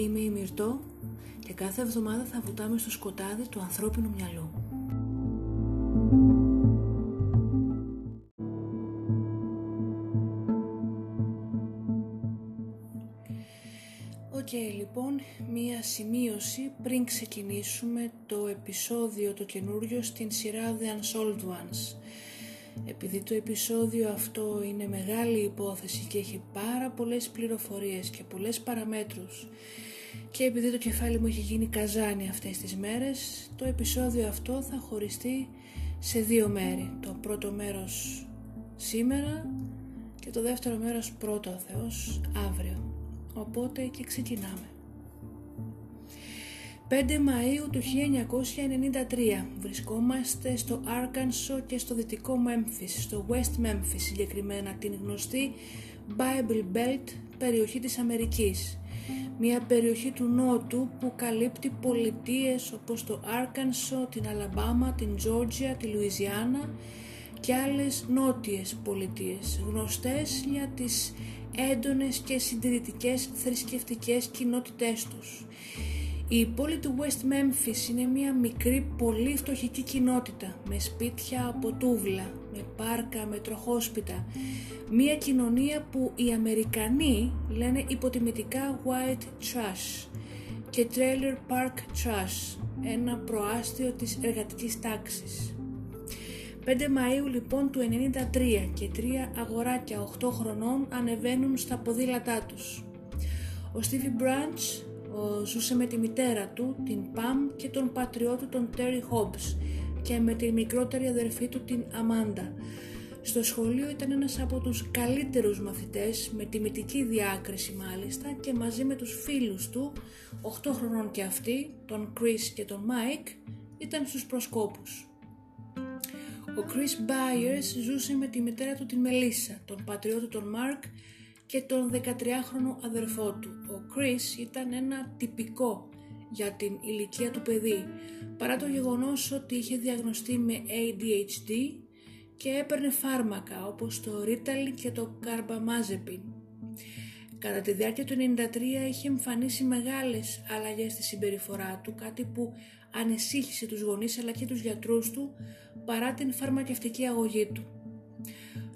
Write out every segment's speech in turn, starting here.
Είμαι η Μυρτώ και κάθε εβδομάδα θα βουτάμε στο σκοτάδι του ανθρώπινου μυαλού. Οκ, λοιπόν, μία σημείωση πριν ξεκινήσουμε το επεισόδιο το καινούριο στην σειρά The Unsolved Ones. Επειδή το επεισόδιο αυτό είναι μεγάλη υπόθεση και έχει πάρα πολλές πληροφορίες και πολλές παραμέτρους και επειδή το κεφάλι μου έχει γίνει καζάνι αυτές τις μέρες, το επεισόδιο αυτό θα χωριστεί σε δύο μέρη. Το πρώτο μέρος σήμερα και το δεύτερο μέρος πρώτο ο Θεός αύριο. Οπότε και ξεκινάμε. 5 Μαΐου του 1993 βρισκόμαστε στο Arkansas και στο δυτικό Memphis, στο West Memphis συγκεκριμένα την γνωστή Bible Belt περιοχή της Αμερικής. Μια περιοχή του Νότου που καλύπτει πολιτείες όπως το Arkansas, την Αλαμπάμα, την Georgia, τη Λουιζιάννα και άλλες νότιες πολιτείες γνωστές για τις έντονες και συντηρητικές θρησκευτικές κοινότητές τους. Η πόλη του West Memphis είναι μια μικρή πολύ φτωχική κοινότητα με σπίτια από τούβλα, με πάρκα, με τροχόσπιτα. Μια κοινωνία που οι Αμερικανοί λένε υποτιμητικά white trash και trailer park trash, ένα προάστιο της εργατικής τάξης. 5 Μαΐου λοιπόν του 93 και τρία αγοράκια 8 χρονών ανεβαίνουν στα ποδήλατά τους. Ο Stevie Branch ζούσε με τη μητέρα του, την Παμ και τον πατριώτη τον Τέρι Hobbs και με τη μικρότερη αδερφή του την Αμάντα. Στο σχολείο ήταν ένας από τους καλύτερους μαθητές με τιμητική διάκριση μάλιστα και μαζί με τους φίλους του, 8 χρονών και αυτοί, τον Chris και τον Mike, ήταν στους προσκόπους. Ο Chris Byers ζούσε με τη μητέρα του την Μελίσσα, τον πατριώτη τον Mark και τον 13χρονο αδερφό του. Ο Chris ήταν ένα τυπικό για την ηλικία του παιδί, παρά το γεγονός ότι είχε διαγνωστεί με ADHD και έπαιρνε φάρμακα όπως το Ritalin και το Carbamazepine. Κατά τη διάρκεια του 93 είχε εμφανίσει μεγάλες αλλαγές στη συμπεριφορά του, κάτι που ανησύχησε τους γονείς αλλά και τους γιατρούς του παρά την φαρμακευτική αγωγή του.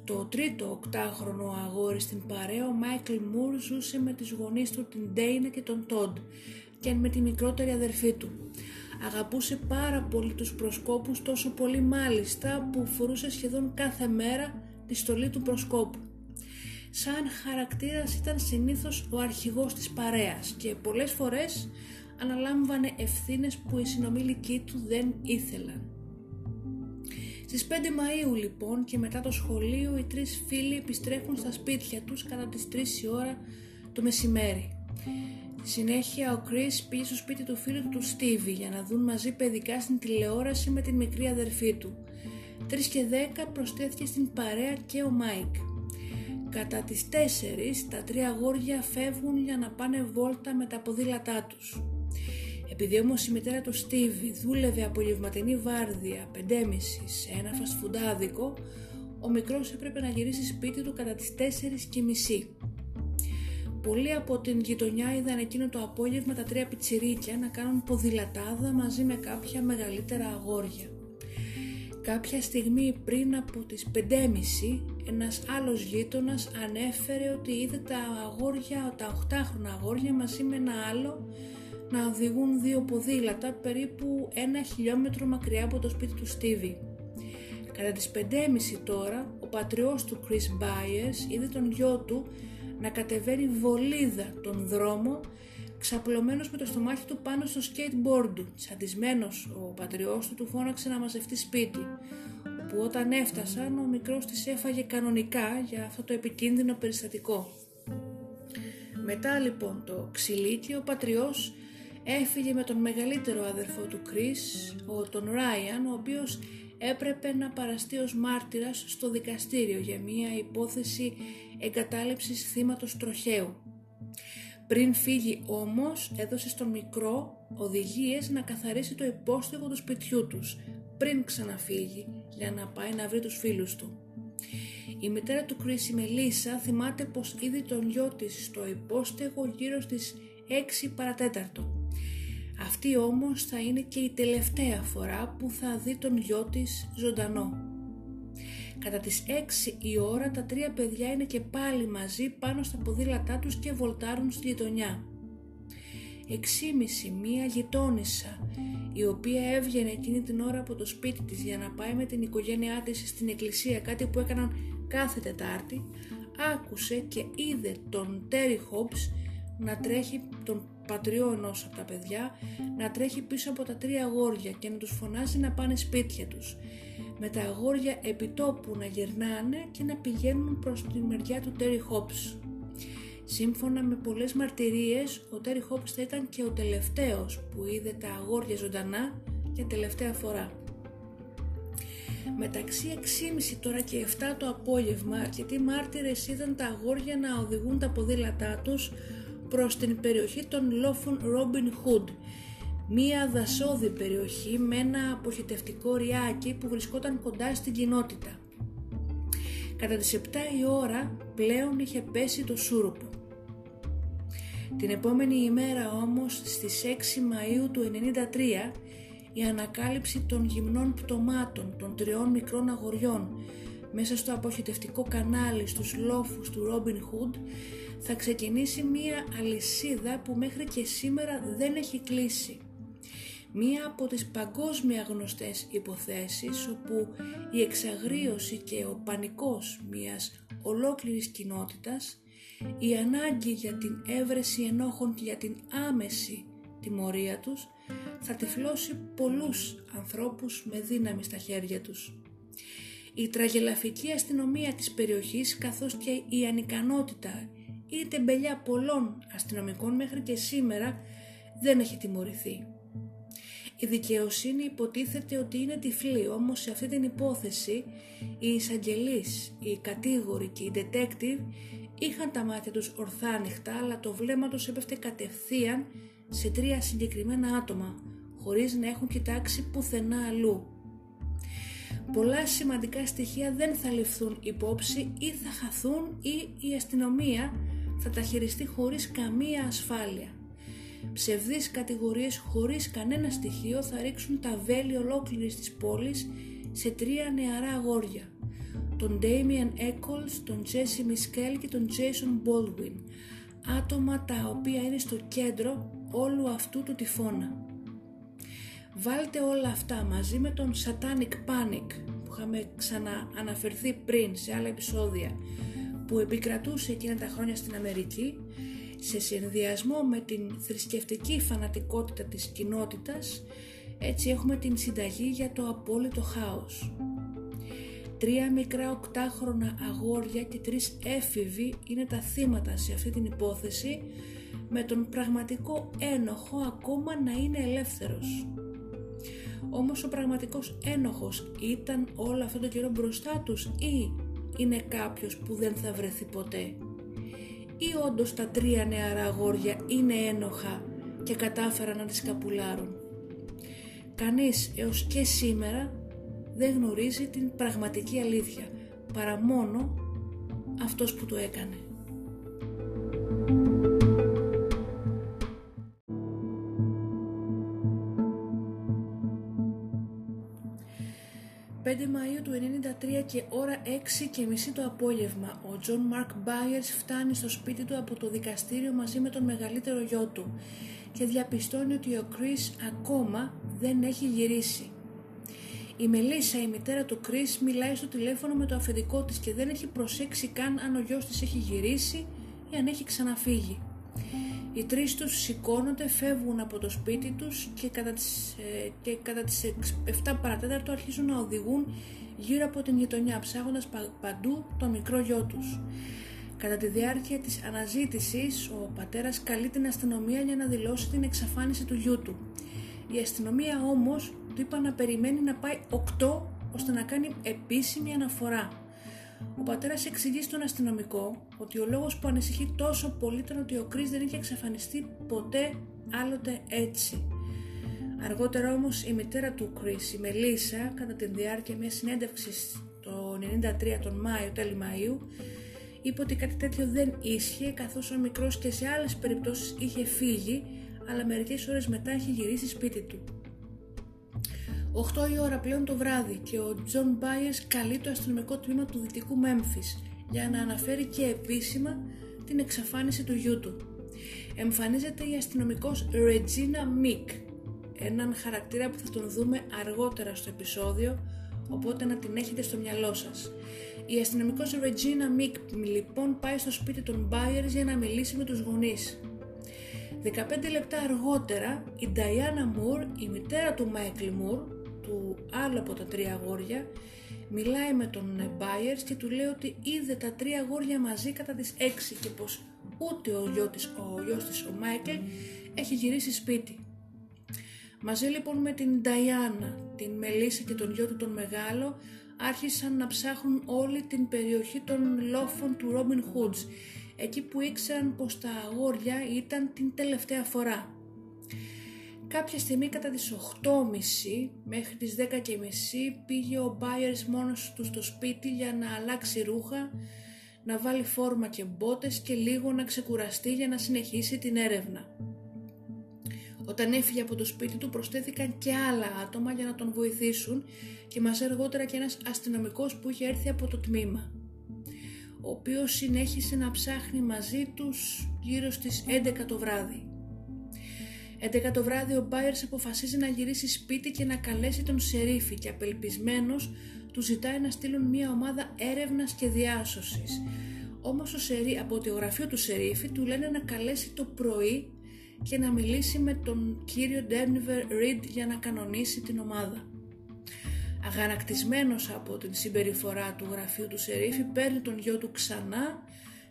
Το τρίτο οκτάχρονο αγόρι στην παρέα, ο Μάικλ Μουρ ζούσε με τις γονείς του την Ντέινα και τον Τόντ και με τη μικρότερη αδερφή του. Αγαπούσε πάρα πολύ τους προσκόπους τόσο πολύ μάλιστα που φορούσε σχεδόν κάθε μέρα τη στολή του προσκόπου. Σαν χαρακτήρας ήταν συνήθως ο αρχηγός της παρέας και πολλές φορές αναλάμβανε ευθύνες που οι συνομιλικοί του δεν ήθελαν. Στις 5 Μαΐου λοιπόν και μετά το σχολείο οι τρεις φίλοι επιστρέφουν στα σπίτια τους κατά τις 3 η ώρα το μεσημέρι. Συνέχεια ο Chris πήγε στο σπίτι του φίλου του Στίβι για να δουν μαζί παιδικά στην τηλεόραση με την μικρή αδερφή του. 3 και 10 προσθέθηκε στην παρέα και ο Μάικ. Κατά τις 4 τα τρία αγόρια φεύγουν για να πάνε βόλτα με τα ποδήλατά τους. Επειδή όμως η μητέρα του Στίβι δούλευε απογευματινή βάρδια 5.30 σε ένα φασφουντάδικο, ο μικρός έπρεπε να γυρίσει σπίτι του κατά τις 4.30. Πολλοί από την γειτονιά είδαν εκείνο το απόγευμα τα τρία πιτσιρίκια να κάνουν ποδηλατάδα μαζί με κάποια μεγαλύτερα αγόρια. Κάποια στιγμή πριν από τις 5.30 ένας άλλος γείτονας ανέφερε ότι είδε τα αγόρια, τα 8χρονα αγόρια μαζί με ένα άλλο να οδηγούν δύο ποδήλατα περίπου ένα χιλιόμετρο μακριά από το σπίτι του Στίβι. Κατά τις 5.30 τώρα, ο πατριός του Chris Byers είδε τον γιο του να κατεβαίνει βολίδα τον δρόμο ξαπλωμένος με το στομάχι του πάνω στο skateboard του. Τσαντισμένος ο πατριός του του φώναξε να μαζευτεί σπίτι, που όταν έφτασαν ο μικρός της έφαγε κανονικά για αυτό το επικίνδυνο περιστατικό. Μετά λοιπόν το ξυλίκι ο πατριός Έφυγε με τον μεγαλύτερο αδερφό του Κρίς, ο τον Ράιαν, ο οποίος έπρεπε να παραστεί ως μάρτυρας στο δικαστήριο για μια υπόθεση εγκατάλειψης θύματος τροχαίου. Πριν φύγει όμως έδωσε στον μικρό οδηγίες να καθαρίσει το υπόστεγο του σπιτιού τους πριν ξαναφύγει για να πάει να βρει τους φίλους του. Η μητέρα του Κρίση Μελίσσα θυμάται πως είδε τον γιο της στο υπόστεγο γύρω στις 6 παρατέταρτο. Αυτή όμως θα είναι και η τελευταία φορά που θα δει τον γιο της ζωντανό. Κατά τις 6 η ώρα τα τρία παιδιά είναι και πάλι μαζί πάνω στα ποδήλατά τους και βολτάρουν στη γειτονιά. Εξήμιση μία γειτόνισσα η οποία έβγαινε εκείνη την ώρα από το σπίτι της για να πάει με την οικογένειά της στην εκκλησία κάτι που έκαναν κάθε Τετάρτη άκουσε και είδε τον Τέρι Χόμπς να τρέχει τον πατριό ενός από τα παιδιά να τρέχει πίσω από τα τρία αγόρια και να τους φωνάζει να πάνε σπίτια τους με τα αγόρια επιτόπου να γυρνάνε και να πηγαίνουν προς τη μεριά του Τέρι Χόπς. Σύμφωνα με πολλές μαρτυρίες, ο Τέρι Χόπς θα ήταν και ο τελευταίος που είδε τα αγόρια ζωντανά για τελευταία φορά. Μεταξύ 6.30 τώρα και 7 το απόγευμα, αρκετοί μάρτυρες είδαν τα αγόρια να οδηγούν τα ποδήλατά τους προς την περιοχή των λόφων Robin Hood μία δασόδη περιοχή με ένα αποχετευτικό ριάκι που βρισκόταν κοντά στην κοινότητα. Κατά τις 7 η ώρα πλέον είχε πέσει το σούρουπο. Την επόμενη ημέρα όμως στις 6 Μαΐου του 1993 η ανακάλυψη των γυμνών πτωμάτων των τριών μικρών αγοριών μέσα στο αποχετευτικό κανάλι στους λόφους του Ρόμπιν Χουντ θα ξεκινήσει μία αλυσίδα που μέχρι και σήμερα δεν έχει κλείσει μία από τις παγκόσμια γνωστές υποθέσεις όπου η εξαγρίωση και ο πανικός μιας ολόκληρης κοινότητας, η ανάγκη για την έβρεση ενόχων και για την άμεση τιμωρία τους θα τυφλώσει πολλούς ανθρώπους με δύναμη στα χέρια τους. Η τραγελαφική αστυνομία της περιοχής καθώς και η ανικανότητα ή η τεμπελιά πολλών αστυνομικών μέχρι και σήμερα δεν έχει τιμωρηθεί. Η δικαιοσύνη υποτίθεται ότι είναι τυφλή, όμως σε αυτή την υπόθεση οι εισαγγελείς, οι κατήγοροι και οι detective είχαν τα μάτια τους ορθά ανοιχτά, αλλά το βλέμμα τους έπεφτε κατευθείαν σε τρία συγκεκριμένα άτομα, χωρίς να έχουν κοιτάξει πουθενά αλλού. Πολλά σημαντικά στοιχεία δεν θα ληφθούν υπόψη ή θα χαθούν ή η αστυνομία θα τα χειριστεί χωρίς καμία ασφάλεια. Ψευδείς κατηγορίες χωρίς κανένα στοιχείο θα ρίξουν τα βέλη ολόκληρης της πόλης σε τρία νεαρά αγόρια. Τον Damien Eccles, τον Jesse Miskell και τον Jason Baldwin. Άτομα τα οποία είναι στο κέντρο όλου αυτού του τυφώνα. Βάλτε όλα αυτά μαζί με τον Satanic Panic που είχαμε ξανααναφερθεί πριν σε άλλα επεισόδια που επικρατούσε εκείνα τα χρόνια στην Αμερική σε συνδυασμό με την θρησκευτική φανατικότητα της κοινότητας έτσι έχουμε την συνταγή για το απόλυτο χάος. Τρία μικρά οκτάχρονα αγόρια και τρεις έφηβοι είναι τα θύματα σε αυτή την υπόθεση με τον πραγματικό ένοχο ακόμα να είναι ελεύθερος. Όμως ο πραγματικός ένοχος ήταν όλο αυτό το καιρό μπροστά τους ή είναι κάποιος που δεν θα βρεθεί ποτέ ή όντως τα τρία νεαρά αγόρια είναι ένοχα και κατάφεραν να τη σκαπουλάρουν. Κανείς έως και σήμερα δεν γνωρίζει την πραγματική αλήθεια παρά μόνο αυτός που το έκανε. 5 Μαΐου του 1993 και ώρα 6 και μισή το απόγευμα, ο Τζον Μαρκ Μπάιερς φτάνει στο σπίτι του από το δικαστήριο μαζί με τον μεγαλύτερο γιο του και διαπιστώνει ότι ο Κρίς ακόμα δεν έχει γυρίσει. Η Μελίσσα, η μητέρα του Κρίς, μιλάει στο τηλέφωνο με το αφεντικό της και δεν έχει προσέξει καν αν ο γιος της έχει γυρίσει ή αν έχει ξαναφύγει. Οι τρεις τους σηκώνονται, φεύγουν από το σπίτι τους και κατά τις, ε, και κατά τις 7 παρατέταρτο αρχίζουν να οδηγούν γύρω από την γειτονιά ψάχνοντας παντού το μικρό γιο τους. Κατά τη διάρκεια της αναζήτησης, ο πατέρας καλεί την αστυνομία για να δηλώσει την εξαφάνιση του γιού του. Η αστυνομία όμως του είπα να περιμένει να πάει 8 ώστε να κάνει επίσημη αναφορά. Ο πατέρας εξηγεί στον αστυνομικό ότι ο λόγος που ανησυχεί τόσο πολύ ήταν ότι ο Κρίς δεν είχε εξαφανιστεί ποτέ άλλοτε έτσι. Αργότερα όμως η μητέρα του Κρίς, η Μελίσσα, κατά τη διάρκεια μιας συνέντευξης το 93 τον Μάιο, τέλη Μαΐου, είπε ότι κάτι τέτοιο δεν ίσχυε καθώς ο μικρός και σε άλλες περιπτώσεις είχε φύγει αλλά μερικές ώρες μετά είχε γυρίσει σπίτι του. 8 η ώρα πλέον το βράδυ και ο Τζον Μπάιερς καλεί το αστυνομικό τμήμα του δυτικού Μέμφις για να αναφέρει και επίσημα την εξαφάνιση του γιού του. Εμφανίζεται η αστυνομικός Regina Μικ, έναν χαρακτήρα που θα τον δούμε αργότερα στο επεισόδιο, οπότε να την έχετε στο μυαλό σας. Η αστυνομικός Regina Μικ λοιπόν πάει στο σπίτι των Byers για να μιλήσει με τους γονείς. 15 λεπτά αργότερα η Diana Moore, η μητέρα του Michael Moore, του άλλου από τα τρία αγόρια, μιλάει με τον Byers και του λέει ότι είδε τα τρία αγόρια μαζί κατά τις 6 και πως ούτε ο γιος της, ο, γιος της, ο Μάικλ, έχει γυρίσει σπίτι. Μαζί λοιπόν με την Νταϊάννα, την Μελίσσα και τον γιο του τον Μεγάλο άρχισαν να ψάχνουν όλη την περιοχή των λόφων του Ρόμπιν Hoods εκεί που ήξεραν πως τα αγόρια ήταν την τελευταία φορά. Κάποια στιγμή κατά τις 8.30 μέχρι τις 10.30 πήγε ο Byers μόνος του στο σπίτι για να αλλάξει ρούχα, να βάλει φόρμα και μπότες και λίγο να ξεκουραστεί για να συνεχίσει την έρευνα. Όταν έφυγε από το σπίτι του προσθέθηκαν και άλλα άτομα για να τον βοηθήσουν και μας αργότερα και ένας αστυνομικός που είχε έρθει από το τμήμα ο οποίος συνέχισε να ψάχνει μαζί τους γύρω στις 11 το βράδυ. 11 το βράδυ ο Μπάιερς αποφασίζει να γυρίσει σπίτι και να καλέσει τον Σερίφη και απελπισμένος του ζητάει να στείλουν μια ομάδα έρευνας και διάσωσης. Όμως ο Σερί, από το γραφείο του Σερίφη του λένε να καλέσει το πρωί και να μιλήσει με τον κύριο Ντένιβερ Ριντ για να κανονίσει την ομάδα. Αγανακτισμένος από την συμπεριφορά του γραφείου του Σερίφη παίρνει τον γιο του ξανά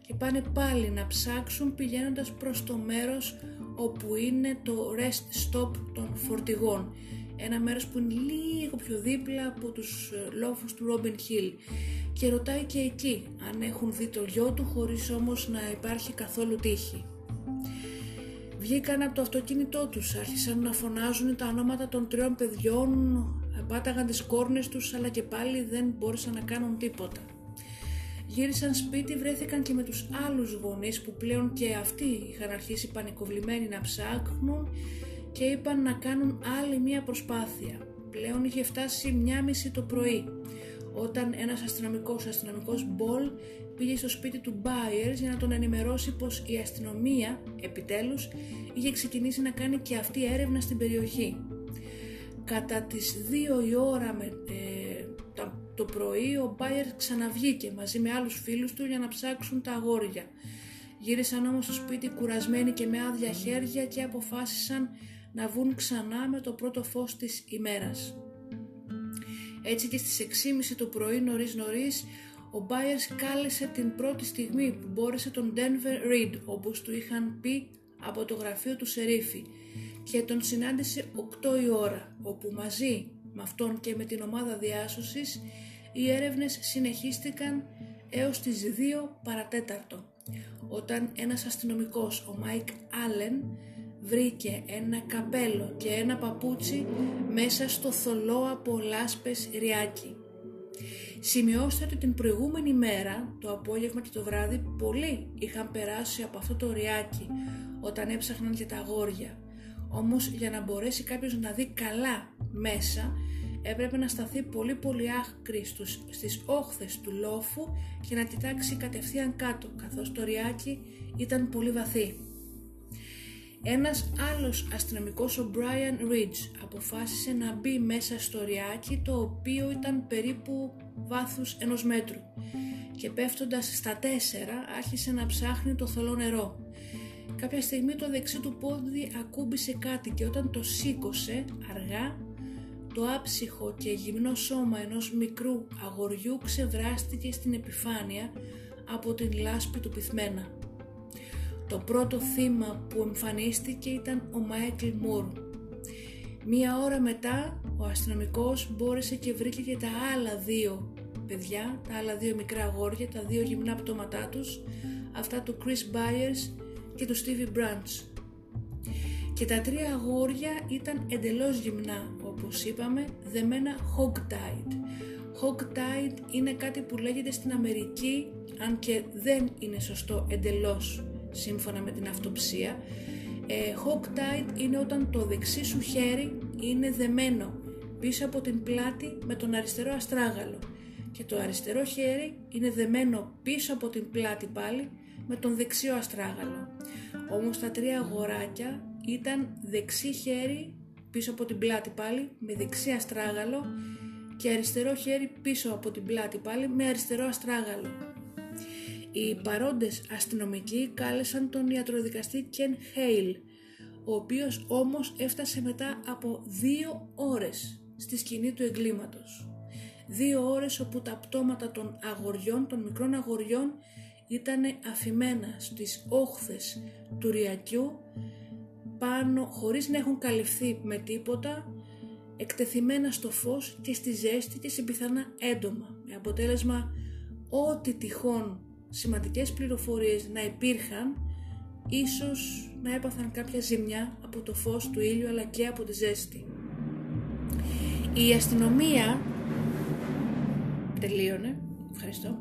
και πάνε πάλι να ψάξουν πηγαίνοντας προς το μέρος όπου είναι το rest stop των φορτηγών ένα μέρος που είναι λίγο πιο δίπλα από τους ε, λόφους του Robin Hill και ρωτάει και εκεί αν έχουν δει το γιο του χωρίς όμως να υπάρχει καθόλου τύχη. Βγήκαν από το αυτοκίνητό τους, άρχισαν να φωνάζουν τα ονόματα των τριών παιδιών, πάταγαν τις κόρνες τους αλλά και πάλι δεν μπόρεσαν να κάνουν τίποτα. Γύρισαν σπίτι, βρέθηκαν και με τους άλλους γονείς που πλέον και αυτοί είχαν αρχίσει πανικοβλημένοι να ψάχνουν και είπαν να κάνουν άλλη μία προσπάθεια. Πλέον είχε φτάσει μια μισή το πρωί όταν ένας αστυνομικός, ο αστυνομικός Μπολ πήγε στο σπίτι του Μπάιερς για να τον ενημερώσει πως η αστυνομία επιτέλους είχε ξεκινήσει να κάνει και αυτή έρευνα στην περιοχή. Κατά τις 2 η ώρα με, ε, το πρωί ο Μπάιερ ξαναβγήκε μαζί με άλλους φίλους του για να ψάξουν τα αγόρια. Γύρισαν όμως στο σπίτι κουρασμένοι και με άδεια χέρια και αποφάσισαν να βγουν ξανά με το πρώτο φως της ημέρας. Έτσι και στις 6.30 το πρωί νωρίς νωρίς ο Μπάιερς κάλεσε την πρώτη στιγμή που μπόρεσε τον Denver Reed όπως του είχαν πει από το γραφείο του Σερίφη και τον συνάντησε 8 η ώρα όπου μαζί με αυτόν και με την ομάδα διάσωσης οι έρευνες συνεχίστηκαν έως τις 2 παρά τέταρτο όταν ένας αστυνομικός, ο Μάικ Άλεν, βρήκε ένα καπέλο και ένα παπούτσι μέσα στο θολό από λάσπες ριάκι. Σημειώστε ότι την προηγούμενη μέρα, το απόγευμα και το βράδυ, πολλοί είχαν περάσει από αυτό το ριάκι όταν έψαχναν και τα αγόρια. Όμως για να μπορέσει κάποιος να δει καλά μέσα, έπρεπε να σταθεί πολύ πολύ άκρη στις όχθες του λόφου και να κοιτάξει κατευθείαν κάτω, καθώς το ριάκι ήταν πολύ βαθύ. Ένας άλλος αστυνομικός, ο Brian Ridge, αποφάσισε να μπει μέσα στο ριάκι το οποίο ήταν περίπου βάθους ενός μέτρου και πέφτοντας στα τέσσερα άρχισε να ψάχνει το θολό νερό. Κάποια στιγμή το δεξί του πόδι ακούμπησε κάτι και όταν το σήκωσε αργά το άψυχο και γυμνό σώμα ενός μικρού αγοριού ξεβράστηκε στην επιφάνεια από την λάσπη του πυθμένα. Το πρώτο θύμα που εμφανίστηκε ήταν ο Μάικλ Μουρ. Μία ώρα μετά ο αστυνομικός μπόρεσε και βρήκε και τα άλλα δύο παιδιά, τα άλλα δύο μικρά αγόρια, τα δύο γυμνά πτώματά τους, αυτά του Chris Byers και του Stevie Branch. Και τα τρία αγόρια ήταν εντελώς γυμνά, όπως είπαμε, δεμένα hog-tied. Hog-tied είναι κάτι που λέγεται στην Αμερική, αν και δεν είναι σωστό εντελώς σύμφωνα με την αυτοψία. Ε, hog-tied είναι όταν το δεξί σου χέρι είναι δεμένο πίσω από την πλάτη με τον αριστερό αστράγαλο και το αριστερό χέρι είναι δεμένο πίσω από την πλάτη πάλι με τον δεξιό αστράγαλο. Όμως τα τρία αγοράκια ήταν δεξί χέρι πίσω από την πλάτη πάλι με δεξί αστράγαλο και αριστερό χέρι πίσω από την πλάτη πάλι με αριστερό αστράγαλο. Οι παρόντες αστυνομικοί κάλεσαν τον ιατροδικαστή Ken Hale, ο οποίος όμως έφτασε μετά από δύο ώρες στη σκηνή του εγκλήματος. Δύο ώρες όπου τα πτώματα των αγοριών, των μικρών αγοριών, ήταν αφημένα στις όχθες του Ριακιού πάνω χωρίς να έχουν καλυφθεί με τίποτα εκτεθειμένα στο φως και στη ζέστη και σε πιθανά έντομα με αποτέλεσμα ό,τι τυχόν σημαντικές πληροφορίες να υπήρχαν ίσως να έπαθαν κάποια ζημιά από το φως του ήλιου αλλά και από τη ζέστη. Η αστυνομία τελείωνε, ευχαριστώ,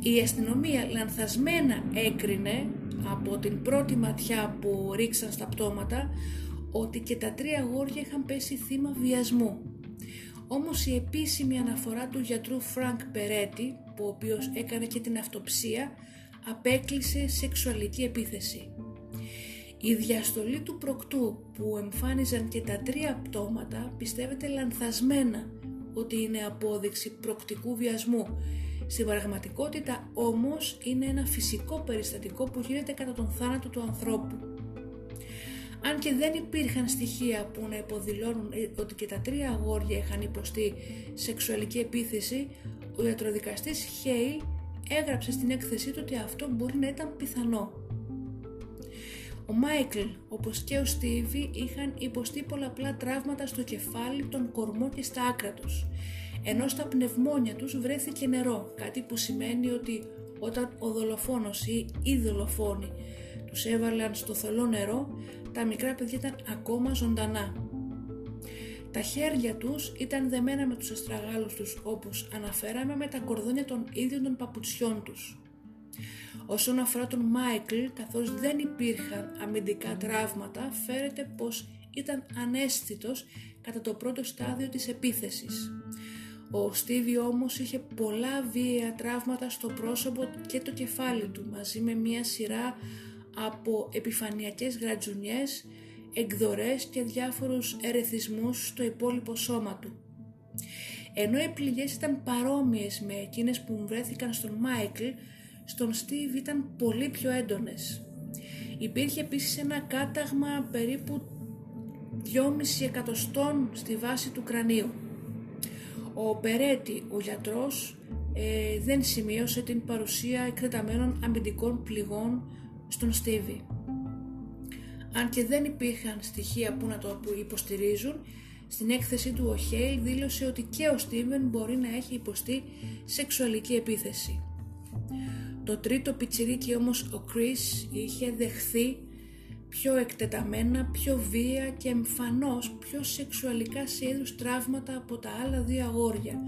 η αστυνομία λανθασμένα έκρινε από την πρώτη ματιά που ρίξαν στα πτώματα ότι και τα τρία αγόρια είχαν πέσει θύμα βιασμού. Όμως η επίσημη αναφορά του γιατρού Φρανκ Περέτη, που ο οποίος έκανε και την αυτοψία, απέκλεισε σεξουαλική επίθεση. Η διαστολή του πρωκτού που εμφάνιζαν και τα τρία πτώματα πιστεύεται λανθασμένα ότι είναι απόδειξη προκτικού βιασμού. Στην πραγματικότητα όμως είναι ένα φυσικό περιστατικό που γίνεται κατά τον θάνατο του ανθρώπου. Αν και δεν υπήρχαν στοιχεία που να υποδηλώνουν ε, ότι και τα τρία αγόρια είχαν υποστεί σεξουαλική επίθεση, ο ιατροδικαστής Χέι έγραψε στην έκθεσή του ότι αυτό μπορεί να ήταν πιθανό. Ο Μάικλ, όπως και ο Στίβι, είχαν υποστεί πολλαπλά τραύματα στο κεφάλι, τον κορμό και στα άκρα τους, ενώ στα πνευμόνια τους βρέθηκε νερό, κάτι που σημαίνει ότι όταν ο δολοφόνος ή οι δολοφόνοι τους έβαλαν στο θολό νερό, τα μικρά παιδιά ήταν ακόμα ζωντανά. Τα χέρια τους ήταν δεμένα με τους αστραγάλους τους όπως αναφέραμε με τα κορδόνια των ίδιων των παπουτσιών τους. Όσον αφορά τον Μάικλ, καθώς δεν υπήρχαν αμυντικά τραύματα, φέρεται πως ήταν ανέστητος κατά το πρώτο στάδιο της επίθεσης. Ο Στίβι όμως είχε πολλά βίαια τραύματα στο πρόσωπο και το κεφάλι του, μαζί με μια σειρά από επιφανειακές γρατζουνιές, εκδορές και διάφορους ερεθισμούς στο υπόλοιπο σώμα του. Ενώ οι πληγές ήταν παρόμοιες με εκείνες που βρέθηκαν στον Μάικλ, στον Στίβ ήταν πολύ πιο έντονες. Υπήρχε επίσης ένα κάταγμα περίπου 2,5 εκατοστών στη βάση του κρανίου. Ο Περέτη, ο γιατρός, ε, δεν σημείωσε την παρουσία εκτεταμένων αμυντικών πληγών στον Στίβι. Αν και δεν υπήρχαν στοιχεία που να το υποστηρίζουν, στην έκθεσή του ο Χέιλ δήλωσε ότι και ο Στίβεν μπορεί να έχει υποστεί σεξουαλική επίθεση. Το τρίτο πιτσιρίκι όμως ο Chris είχε δεχθεί πιο εκτεταμένα, πιο βία και εμφανώς πιο σεξουαλικά σε είδους τραύματα από τα άλλα δύο αγόρια,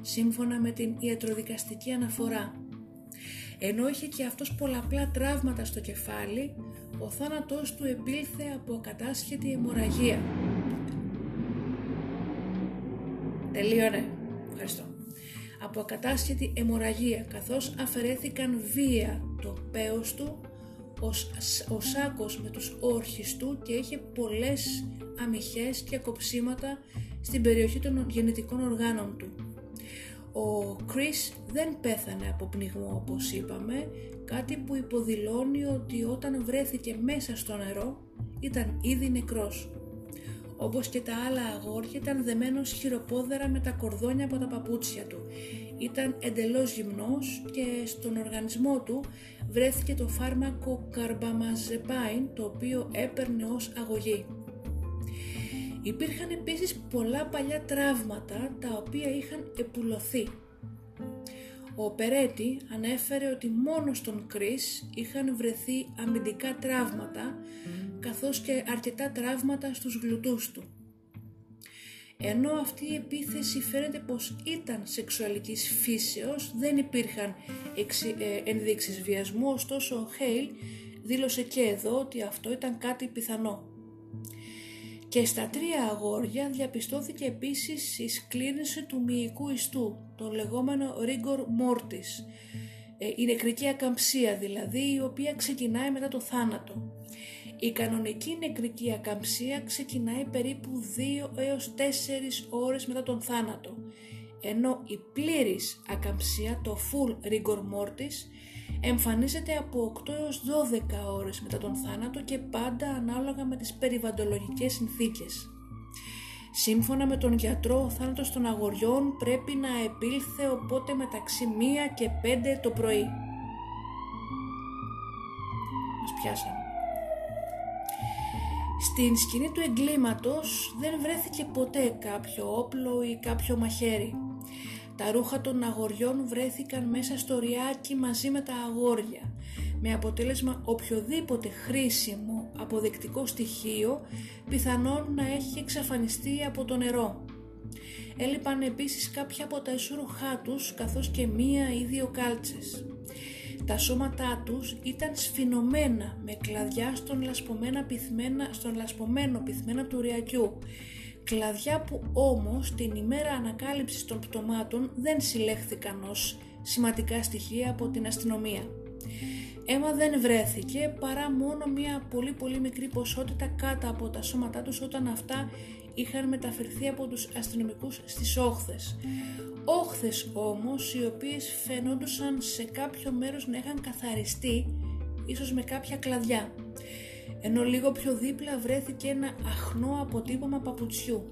σύμφωνα με την ιατροδικαστική αναφορά. Ενώ είχε και αυτός πολλαπλά τραύματα στο κεφάλι, ο θάνατός του επήλθε από ακατάσχετη αιμορραγία. Τελείωνε. Ευχαριστώ από ακατάσχετη αιμορραγία καθώς αφαιρέθηκαν βία το πέος του, ο, ο σάκος με τους όρχες του και είχε πολλές αμυχές και κοψίματα στην περιοχή των γεννητικών οργάνων του. Ο Chris δεν πέθανε από πνιγμό όπως είπαμε, κάτι που υποδηλώνει ότι όταν βρέθηκε μέσα στο νερό ήταν ήδη νεκρός. όπως και τα άλλα αγόρια ήταν δεμένος χειροπόδερα με τα κορδόνια από τα παπούτσια του. Ήταν εντελώς γυμνός και στον οργανισμό του βρέθηκε το φάρμακο καρμπαμαζεπάιν το οποίο έπαιρνε ως αγωγή. Υπήρχαν επίσης πολλά παλιά τραύματα τα οποία είχαν επουλωθεί. Ο Περέτη ανέφερε ότι μόνο στον Κρίς είχαν βρεθεί αμυντικά τραύματα καθώς και αρκετά τραύματα στους γλουτούς του. Ενώ αυτή η επίθεση φαίνεται πως ήταν σεξουαλικής φύσεως, δεν υπήρχαν ε, ενδείξεις βιασμού, ωστόσο ο Χέιλ δήλωσε και εδώ ότι αυτό ήταν κάτι πιθανό. Και στα τρία αγόρια διαπιστώθηκε επίσης η σκλήρινση του μυϊκού ιστού, το λεγόμενο rigor mortis, ε, η νεκρική ακαμψία δηλαδή, η οποία ξεκινάει μετά το θάνατο. Η κανονική νεκρική ακαμψία ξεκινάει περίπου 2 έως 4 ώρες μετά τον θάνατο, ενώ η πλήρης ακαμψία, το full rigor mortis, εμφανίζεται από 8 έως 12 ώρες μετά τον θάνατο και πάντα ανάλογα με τις περιβαντολογικές συνθήκες. Σύμφωνα με τον γιατρό, ο θάνατος των αγοριών πρέπει να επήλθε οπότε μεταξύ 1 και 5 το πρωί. Μας πιάσαμε. Στην σκηνή του εγκλήματος δεν βρέθηκε ποτέ κάποιο όπλο ή κάποιο μαχαίρι. Τα ρούχα των αγοριών βρέθηκαν μέσα στο ριάκι μαζί με τα αγόρια, με αποτέλεσμα οποιοδήποτε χρήσιμο αποδεκτικό στοιχείο πιθανόν να έχει εξαφανιστεί από το νερό. Έλειπαν επίσης κάποια από τα εσούρουχά τους καθώς και μία ή δύο κάλτσες. Τα σώματά τους ήταν σφινωμένα με κλαδιά στον, λασπωμένα πυθμένα, στον λασπωμένο πυθμένα του ριακιού κλαδιά που όμως την ημέρα ανακάλυψης των πτωμάτων δεν συλλέχθηκαν ως σημαντικά στοιχεία από την αστυνομία. Αίμα δεν βρέθηκε παρά μόνο μια πολύ πολύ μικρή ποσότητα κάτω από τα σώματά τους όταν αυτά είχαν μεταφερθεί από τους αστυνομικούς στις όχθες. Όχθες όμως οι οποίες φαινόντουσαν σε κάποιο μέρος να είχαν καθαριστεί ίσως με κάποια κλαδιά ενώ λίγο πιο δίπλα βρέθηκε ένα αχνό αποτύπωμα παπουτσιού.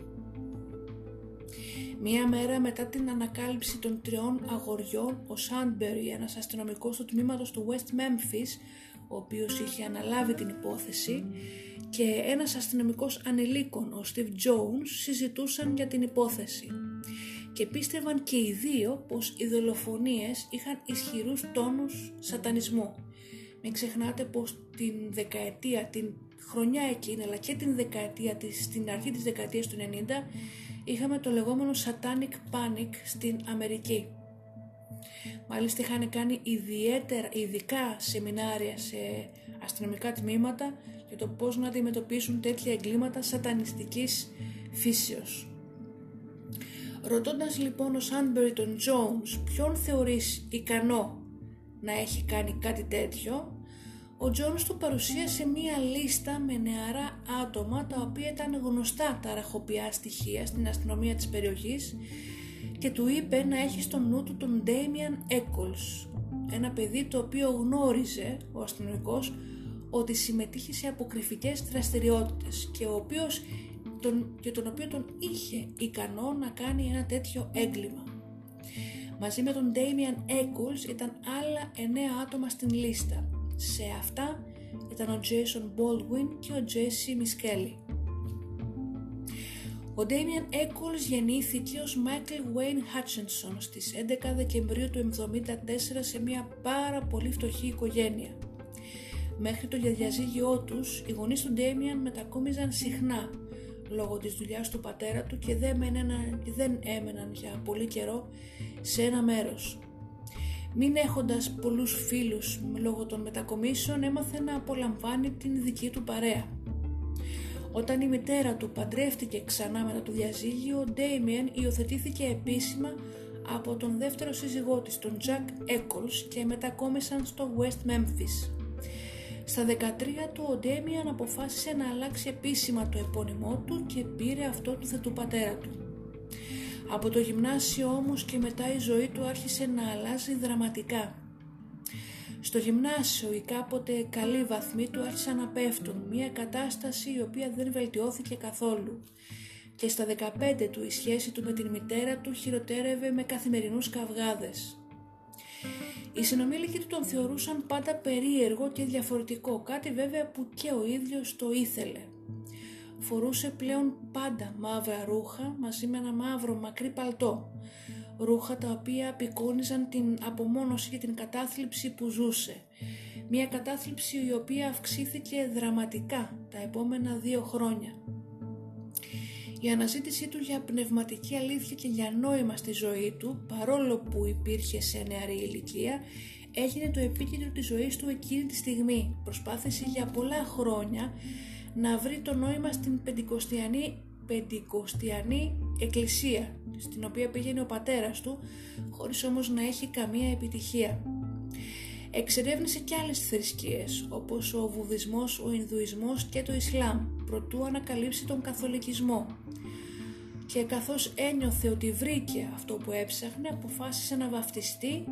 Μία μέρα μετά την ανακάλυψη των τριών αγοριών, ο Σάντμπερι, ένας αστυνομικός του τμήματος του West Memphis, ο οποίος είχε αναλάβει την υπόθεση, και ένας αστυνομικός ανηλίκων, ο Steve Jones, συζητούσαν για την υπόθεση. Και πίστευαν και οι δύο πως οι δολοφονίες είχαν ισχυρούς τόνους σατανισμού. Μην ξεχνάτε πως την δεκαετία, την χρονιά εκείνη αλλά και την δεκαετία της, στην αρχή της δεκαετίας του 90 είχαμε το λεγόμενο Satanic Panic στην Αμερική. Μάλιστα είχαν κάνει ιδιαίτερα, ειδικά σεμινάρια σε αστυνομικά τμήματα για το πώς να αντιμετωπίσουν τέτοια εγκλήματα σατανιστικής φύσεως. Ρωτώντας λοιπόν ο Σάνμπερι τον Jones ποιον θεωρείς ικανό να έχει κάνει κάτι τέτοιο, ο Τζόνς του παρουσίασε μία λίστα με νεαρά άτομα τα οποία ήταν γνωστά τα ραχοπιά στοιχεία στην αστυνομία της περιοχής και του είπε να έχει στο νου του τον Ντέιμιαν Έκολς, ένα παιδί το οποίο γνώριζε ο αστυνομικός ότι συμμετείχε σε αποκρυφικές δραστηριότητες και, ο οποίος, τον, και τον οποίο τον είχε ικανό να κάνει ένα τέτοιο έγκλημα. Μαζί με τον Damian Eccles ήταν άλλα 9 άτομα στην λίστα. Σε αυτά ήταν ο Jason Baldwin και ο Jesse Miskelly. Ο Damian Eccles γεννήθηκε ως Michael Wayne Hutchinson στις 11 Δεκεμβρίου του 1974 σε μια πάρα πολύ φτωχή οικογένεια. Μέχρι το διαζύγιό τους, οι γονείς του Damian μετακόμιζαν συχνά λόγω της δουλειάς του πατέρα του και δεν, δεν έμεναν για πολύ καιρό σε ένα μέρος. Μην έχοντας πολλούς φίλους λόγω των μετακομίσεων έμαθε να απολαμβάνει την δική του παρέα. Όταν η μητέρα του παντρεύτηκε ξανά μετά το διαζύγιο, ο Ντέιμιεν υιοθετήθηκε επίσημα από τον δεύτερο σύζυγό της, τον Jack Eccles και μετακόμισαν στο West Memphis. Στα 13 του ο Ντέμιαν αποφάσισε να αλλάξει επίσημα το επώνυμό του και πήρε αυτό του θετού πατέρα του. Από το γυμνάσιο όμως και μετά η ζωή του άρχισε να αλλάζει δραματικά. Στο γυμνάσιο οι κάποτε καλοί βαθμοί του άρχισαν να πέφτουν, μια κατάσταση η οποία δεν βελτιώθηκε καθόλου. Και στα 15 του η σχέση του με την μητέρα του χειροτέρευε με καθημερινούς καυγάδες. Οι συνομήλικοι του τον θεωρούσαν πάντα περίεργο και διαφορετικό, κάτι βέβαια που και ο ίδιος το ήθελε. Φορούσε πλέον πάντα μαύρα ρούχα μαζί με ένα μαύρο μακρύ παλτό, ρούχα τα οποία απεικόνιζαν την απομόνωση και την κατάθλιψη που ζούσε. Μια κατάθλιψη η οποία αυξήθηκε δραματικά τα επόμενα δύο χρόνια. Η αναζήτησή του για πνευματική αλήθεια και για νόημα στη ζωή του, παρόλο που υπήρχε σε νεαρή ηλικία, έγινε το επίκεντρο της ζωής του εκείνη τη στιγμή. Προσπάθησε για πολλά χρόνια να βρει το νόημα στην πεντηκοστιανή, πεντηκοστιανή εκκλησία, στην οποία πήγαινε ο πατέρας του, χωρίς όμως να έχει καμία επιτυχία. Εξερεύνησε και άλλες θρησκείες, όπως ο Βουδισμός, ο Ινδουισμός και το Ισλάμ, προτού ανακαλύψει τον Καθολικισμό. Και καθώς ένιωθε ότι βρήκε αυτό που έψαχνε, αποφάσισε να βαφτιστεί,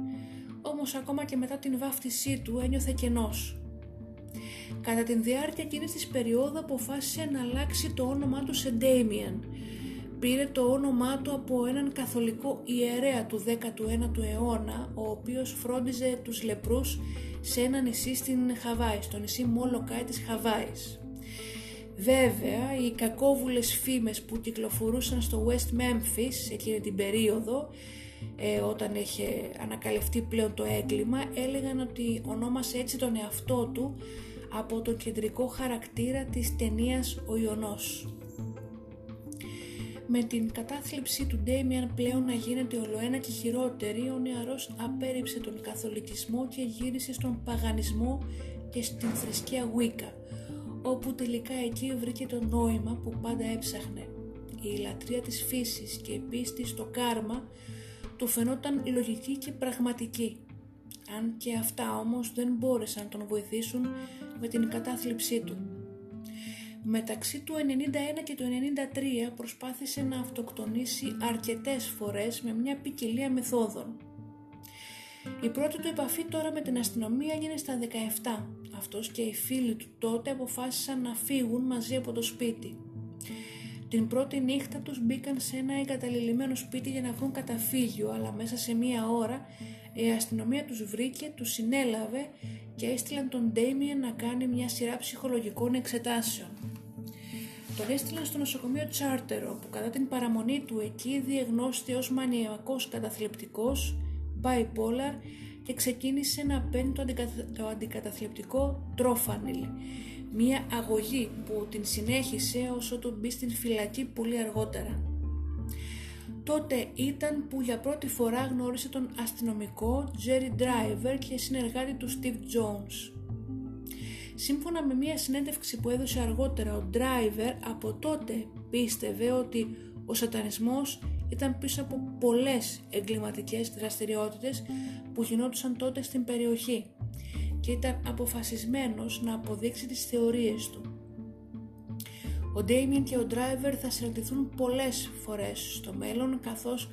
όμως ακόμα και μετά την βάφτισή του ένιωθε κενός. Κατά την διάρκεια εκείνης της περίοδου αποφάσισε να αλλάξει το όνομά του σε Damien. Πήρε το όνομά του από έναν καθολικό ιερέα του 19ου αιώνα, ο οποίος φρόντιζε τους λεπρούς σε ένα νησί στην Χαβάη, στο νησί Μόλοκάι της Χαβάης. Βέβαια, οι κακόβουλες φήμες που κυκλοφορούσαν στο West Memphis εκείνη την περίοδο, ε, όταν είχε ανακαλυφθεί πλέον το έγκλημα, έλεγαν ότι ονόμασε έτσι τον εαυτό του από τον κεντρικό χαρακτήρα της ταινίας «Ο Ιωνός». Με την κατάθλιψη του Ντέμιαν πλέον να γίνεται ολοένα και χειρότερη, ο νεαρός απέρριψε τον καθολικισμό και γύρισε στον παγανισμό και στην θρησκεία Βίκα, όπου τελικά εκεί βρήκε το νόημα που πάντα έψαχνε. Η λατρεία της φύσης και η πίστη στο κάρμα του φαινόταν λογική και πραγματική αν και αυτά όμως δεν μπόρεσαν να τον βοηθήσουν με την κατάθλιψή του. Μεταξύ του 91 και του 93 προσπάθησε να αυτοκτονήσει αρκετές φορές με μια ποικιλία μεθόδων. Η πρώτη του επαφή τώρα με την αστυνομία έγινε στα 17. Αυτός και οι φίλοι του τότε αποφάσισαν να φύγουν μαζί από το σπίτι. Την πρώτη νύχτα τους μπήκαν σε ένα εγκαταλειμμένο σπίτι για να βρουν καταφύγιο, αλλά μέσα σε μία ώρα η αστυνομία τους βρήκε, τους συνέλαβε και έστειλαν τον Ντέιμιεν να κάνει μια σειρά ψυχολογικών εξετάσεων. Τον έστειλαν στο νοσοκομείο Τσάρτερο που κατά την παραμονή του εκεί διεγνώστηκε ως μανιακός καταθλιπτικός, bipolar και ξεκίνησε να παίρνει το, το αντικαταθλιπτικό τρόφανιλ, μια αγωγή που την συνέχισε όσο τον μπει στην φυλακή πολύ αργότερα. Τότε ήταν που για πρώτη φορά γνώρισε τον αστυνομικό Jerry Driver και συνεργάτη του Steve Jones. Σύμφωνα με μια συνέντευξη που έδωσε αργότερα ο Driver από τότε πίστευε ότι ο σατανισμός ήταν πίσω από πολλές εγκληματικές δραστηριότητες που γινόντουσαν τότε στην περιοχή και ήταν αποφασισμένος να αποδείξει τις θεωρίες του. Ο Damien και ο Driver θα συναντηθούν πολλές φορές στο μέλλον καθώς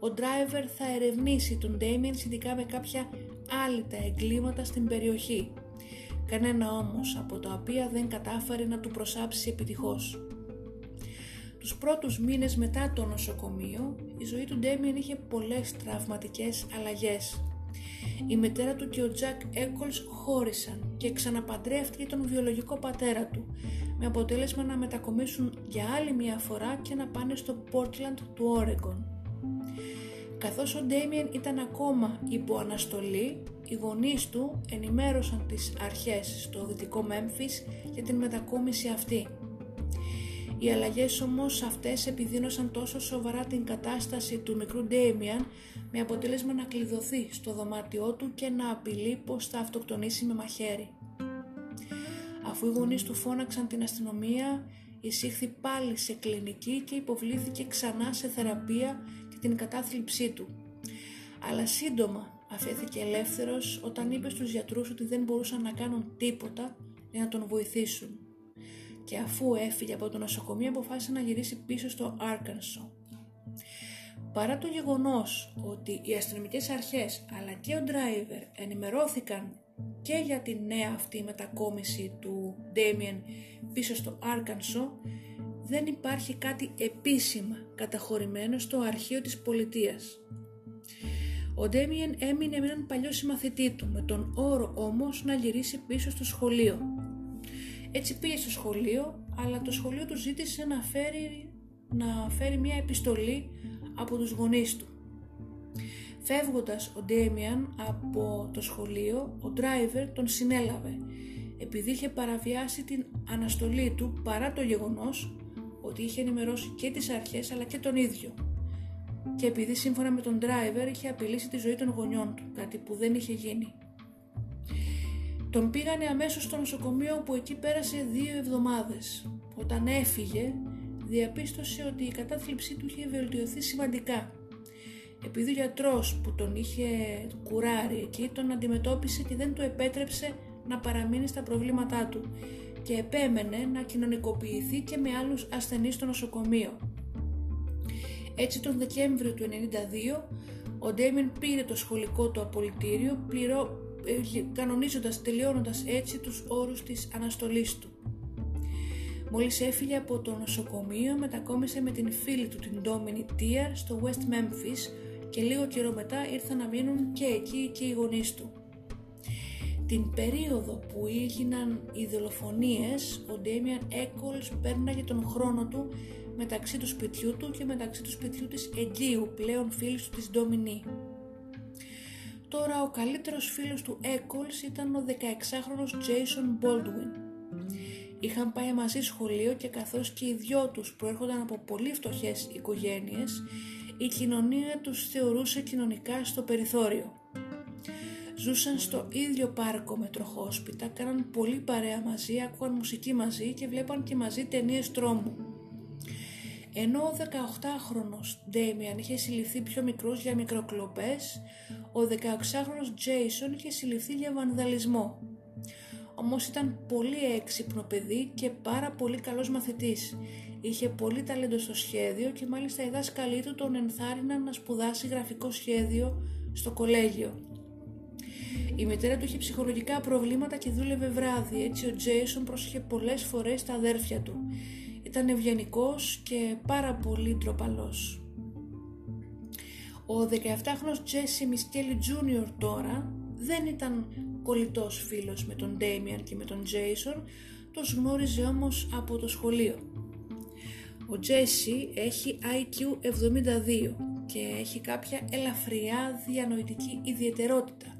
ο Driver θα ερευνήσει τον Damien σχετικά με κάποια άλλη τα εγκλήματα στην περιοχή. Κανένα όμως από τα οποία δεν κατάφερε να του προσάψει επιτυχώς. Τους πρώτους μήνες μετά το νοσοκομείο, η ζωή του Ντέμιεν είχε πολλές τραυματικές αλλαγές. Η μητέρα του και ο Τζακ Έκολς χώρισαν και ξαναπαντρεύτηκε τον βιολογικό πατέρα του, με αποτέλεσμα να μετακομίσουν για άλλη μια φορά και να πάνε στο Portland του Όρεγκον. Καθώς ο Ντέμιεν ήταν ακόμα υπό αναστολή, οι γονείς του ενημέρωσαν τις αρχές στο δυτικό Μέμφις για την μετακόμιση αυτή. Οι αλλαγές όμως αυτές επιδίνωσαν τόσο σοβαρά την κατάσταση του μικρού Ντέμιαν με αποτέλεσμα να κλειδωθεί στο δωμάτιό του και να απειλεί πως θα αυτοκτονήσει με μαχαίρι. Αφού οι γονείς του φώναξαν την αστυνομία, εισήχθη πάλι σε κλινική και υποβλήθηκε ξανά σε θεραπεία και την κατάθλιψή του. Αλλά σύντομα αφέθηκε ελεύθερος όταν είπε στους γιατρούς ότι δεν μπορούσαν να κάνουν τίποτα για να τον βοηθήσουν. Και αφού έφυγε από το νοσοκομείο αποφάσισε να γυρίσει πίσω στο Άρκανσο. Παρά το γεγονός ότι οι αστυνομικές αρχές αλλά και ο driver ενημερώθηκαν και για την νέα αυτή μετακόμιση του Ντέμιεν πίσω στο Άρκανσο δεν υπάρχει κάτι επίσημα καταχωρημένο στο αρχείο της πολιτείας. Ο Ντέμιεν έμεινε με έναν παλιό συμμαθητή του, με τον όρο όμως να γυρίσει πίσω στο σχολείο. Έτσι πήγε στο σχολείο, αλλά το σχολείο του ζήτησε να φέρει, να φέρει μια επιστολή από τους γονείς του. Φεύγοντας ο Ντέμιαν από το σχολείο, ο driver τον συνέλαβε, επειδή είχε παραβιάσει την αναστολή του παρά το γεγονός ότι είχε ενημερώσει και τις αρχές αλλά και τον ίδιο και επειδή σύμφωνα με τον driver είχε απειλήσει τη ζωή των γονιών του, κάτι που δεν είχε γίνει. Τον πήγανε αμέσως στο νοσοκομείο που εκεί πέρασε δύο εβδομάδες. Όταν έφυγε, διαπίστωσε ότι η κατάθλιψή του είχε βελτιωθεί σημαντικά. Επειδή ο γιατρός που τον είχε κουράρει εκεί τον αντιμετώπισε και δεν του επέτρεψε να παραμείνει στα προβλήματά του και επέμενε να κοινωνικοποιηθεί και με άλλους ασθενείς στο νοσοκομείο. Έτσι τον Δεκέμβριο του 1992 ο Ντέμιν πήρε το σχολικό του απολυτήριο πληρώ, ε, κανονίζοντας, τελειώνοντας έτσι τους όρους της αναστολής του. Μόλις έφυγε από το νοσοκομείο μετακόμισε με την φίλη του την Ντόμινι Τία στο West Memphis και λίγο καιρό μετά ήρθαν να μείνουν και εκεί και οι γονείς του. Την περίοδο που έγιναν οι δολοφονίες, ο Ντέμιαν Έκολς πέρναγε τον χρόνο του μεταξύ του σπιτιού του και μεταξύ του σπιτιού της Εγγύου, πλέον φίλης του της Ντομινή. Τώρα ο καλύτερος φίλος του Έκολς ήταν ο 16χρονος Jason Baldwin. Είχαν πάει μαζί σχολείο και καθώς και οι δυο τους προέρχονταν από πολύ φτωχές οικογένειες, η κοινωνία τους θεωρούσε κοινωνικά στο περιθώριο. Ζούσαν στο ίδιο πάρκο με τροχόσπιτα, κάναν πολύ παρέα μαζί, άκουγαν μουσική μαζί και βλέπαν και μαζί ταινίες τρόμου. Ενώ ο 18χρονος Ντέμιαν είχε συλληφθεί πιο μικρός για μικροκλοπές, ο 16χρονος Jason είχε συλληφθεί για βανδαλισμό. Όμως ήταν πολύ έξυπνο παιδί και πάρα πολύ καλός μαθητής. Είχε πολύ ταλέντο στο σχέδιο και μάλιστα οι δάσκαλοι του τον ενθάρρυναν να σπουδάσει γραφικό σχέδιο στο κολέγιο. Η μητέρα του είχε ψυχολογικά προβλήματα και δούλευε βράδυ, έτσι ο Τζέισον πρόσεχε πολλές φορές τα αδέρφια του. Ήταν ευγενικός και πάρα πολύ τροπαλός. Ο 17χρονος Τζέσι Μισκέλι Τζούνιορ τώρα δεν ήταν κολλητός φίλος με τον Ντέιμιαν και με τον Τζέισον, τους γνώριζε όμως από το σχολείο. Ο Τζέσι έχει IQ 72 και έχει κάποια ελαφριά διανοητική ιδιαιτερότητα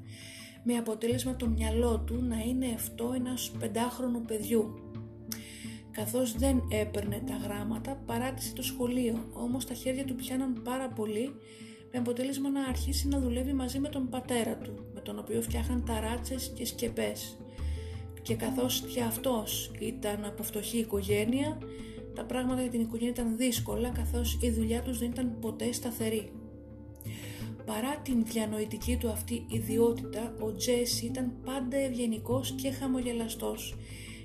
με αποτέλεσμα το μυαλό του να είναι αυτό ένας πεντάχρονου παιδιού. Καθώς δεν έπαιρνε τα γράμματα παράτησε το σχολείο, όμως τα χέρια του πιάναν πάρα πολύ με αποτέλεσμα να αρχίσει να δουλεύει μαζί με τον πατέρα του, με τον οποίο φτιάχναν ταράτσες και σκεπές. Και καθώς και αυτός ήταν από φτωχή οικογένεια, τα πράγματα για την οικογένεια ήταν δύσκολα καθώς η δουλειά τους δεν ήταν ποτέ σταθερή. Παρά την διανοητική του αυτή ιδιότητα, ο Τζέσι ήταν πάντα ευγενικός και χαμογελαστός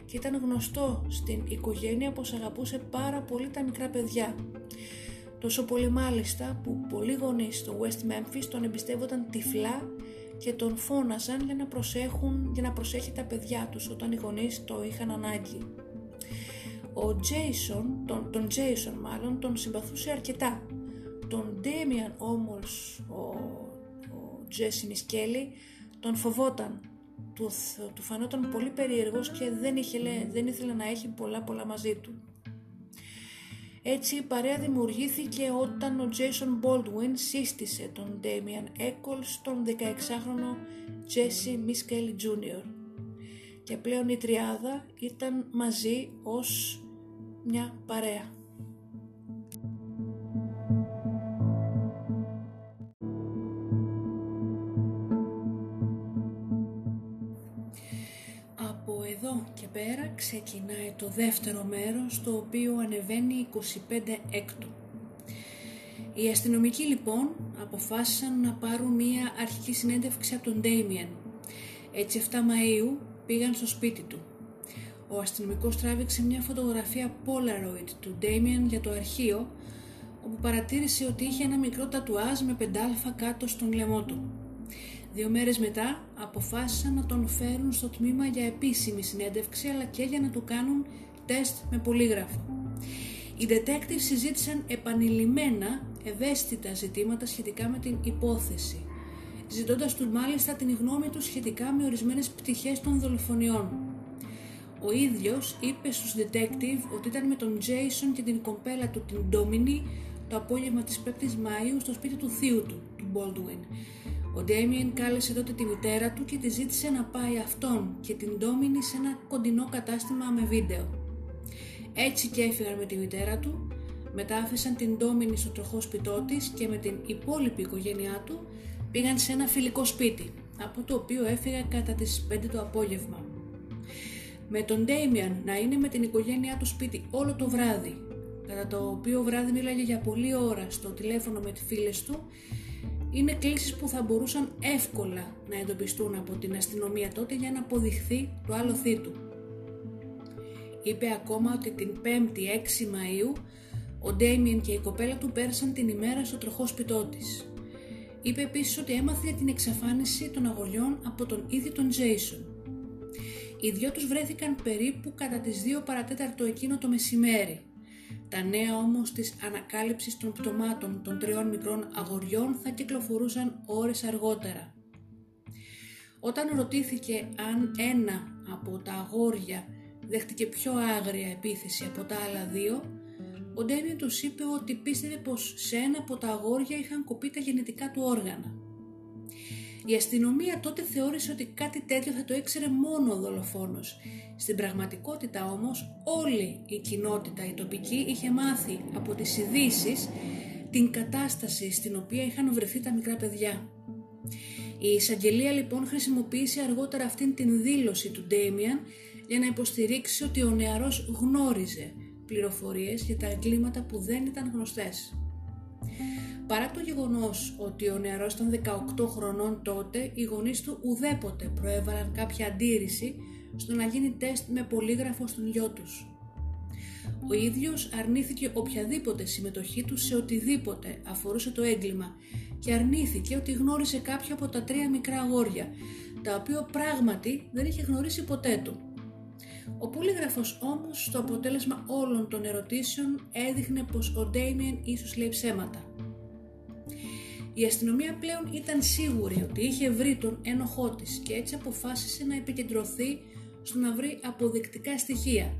και ήταν γνωστό στην οικογένεια πως αγαπούσε πάρα πολύ τα μικρά παιδιά. Τόσο πολύ μάλιστα που πολλοί γονείς στο West Memphis τον εμπιστεύονταν τυφλά και τον φώναζαν για να, προσέχουν, για να προσέχει τα παιδιά τους όταν οι γονείς το είχαν ανάγκη. Ο Jason, τον, τον Jason μάλλον, τον συμπαθούσε αρκετά τον Ντέμιαν όμως ο, ο Τζέσι Μισκέλη τον φοβόταν του, του φανόταν πολύ περίεργος και δεν, είχε, δεν ήθελε να έχει πολλά πολλά μαζί του. Έτσι η παρέα δημιουργήθηκε όταν ο Jason Baldwin σύστησε τον Damian Eccles στον 16χρονο Jesse Miskelly Jr. Και πλέον η τριάδα ήταν μαζί ως μια παρέα. Και πέρα ξεκινάει το δεύτερο μέρος το οποίο ανεβαίνει 25 έκτου. Οι αστυνομικοί λοιπόν αποφάσισαν να πάρουν μία αρχική συνέντευξη από τον Ντέιμιεν. Έτσι 7 Μαΐου πήγαν στο σπίτι του. Ο αστυνομικός τράβηξε μια φωτογραφία Polaroid του Ντέιμιεν για το αρχείο όπου παρατήρησε ότι είχε ένα μικρό τατουάζ με 5α κάτω στον λαιμό του. Δύο μέρες μετά αποφάσισαν να τον φέρουν στο τμήμα για επίσημη συνέντευξη αλλά και για να του κάνουν τεστ με πολύγραφο. Οι detectives συζήτησαν επανειλημμένα ευαίσθητα ζητήματα σχετικά με την υπόθεση, ζητώντας τους μάλιστα την γνώμη τους σχετικά με ορισμένες πτυχές των δολοφονιών. Ο ίδιος είπε στους detective ότι ήταν με τον Jason και την κομπέλα του την Domini το απόγευμα της 5ης Μαΐου στο σπίτι του θείου του, του Baldwin. Ο Ντέμιεν κάλεσε τότε τη μητέρα του και τη ζήτησε να πάει αυτόν και την Domini σε ένα κοντινό κατάστημα με βίντεο. Έτσι και έφυγαν με τη μητέρα του, μετά άφησαν την Ντόμινη στο τροχό σπιτό της και με την υπόλοιπη οικογένειά του πήγαν σε ένα φιλικό σπίτι, από το οποίο έφυγα κατά τις 5 το απόγευμα. Με τον Ντέιμιαν να είναι με την οικογένειά του σπίτι όλο το βράδυ, κατά το οποίο βράδυ μίλαγε για πολλή ώρα στο τηλέφωνο με τις φίλες του, είναι κλήσεις που θα μπορούσαν εύκολα να εντοπιστούν από την αστυνομία τότε για να αποδειχθεί το άλλο του. Είπε ακόμα ότι την 5η 6 Μαΐου ο Ντέιμιεν και η κοπέλα του πέρασαν την ημέρα στο τροχό σπιτό της. Είπε επίσης ότι έμαθε για την εξαφάνιση των αγωριών από τον ίδιο τον Τζέισον. Οι δυο τους βρέθηκαν περίπου κατά τις 2 παρατέταρτο εκείνο το μεσημέρι. Τα νέα όμως της ανακάλυψης των πτωμάτων των τριών μικρών αγοριών θα κυκλοφορούσαν ώρες αργότερα. Όταν ρωτήθηκε αν ένα από τα αγόρια δέχτηκε πιο άγρια επίθεση από τα άλλα δύο, ο Ντέμιον τους είπε ότι πίστευε πως σε ένα από τα αγόρια είχαν κοπεί τα γενετικά του όργανα. Η αστυνομία τότε θεώρησε ότι κάτι τέτοιο θα το έξερε μόνο ο δολοφόνος. Στην πραγματικότητα όμως όλη η κοινότητα, η τοπική, είχε μάθει από τις ειδήσεις την κατάσταση στην οποία είχαν βρεθεί τα μικρά παιδιά. Η εισαγγελία λοιπόν χρησιμοποίησε αργότερα αυτήν την δήλωση του Ντέμιαν για να υποστηρίξει ότι ο νεαρός γνώριζε πληροφορίες για τα εγκλήματα που δεν ήταν γνωστές. Παρά το γεγονός ότι ο νεαρός ήταν 18 χρονών τότε, οι γονείς του ουδέποτε προέβαλαν κάποια αντίρρηση στο να γίνει τεστ με πολύγραφο στον γιο τους. Ο ίδιος αρνήθηκε οποιαδήποτε συμμετοχή του σε οτιδήποτε αφορούσε το έγκλημα και αρνήθηκε ότι γνώρισε κάποια από τα τρία μικρά αγόρια, τα οποία πράγματι δεν είχε γνωρίσει ποτέ του. Ο πολύγραφος όμως στο αποτέλεσμα όλων των ερωτήσεων έδειχνε πως ο Ντέιμιεν ίσως λέει ψέματα. Η αστυνομία πλέον ήταν σίγουρη ότι είχε βρει τον ένοχό της και έτσι αποφάσισε να επικεντρωθεί στο να βρει αποδεικτικά στοιχεία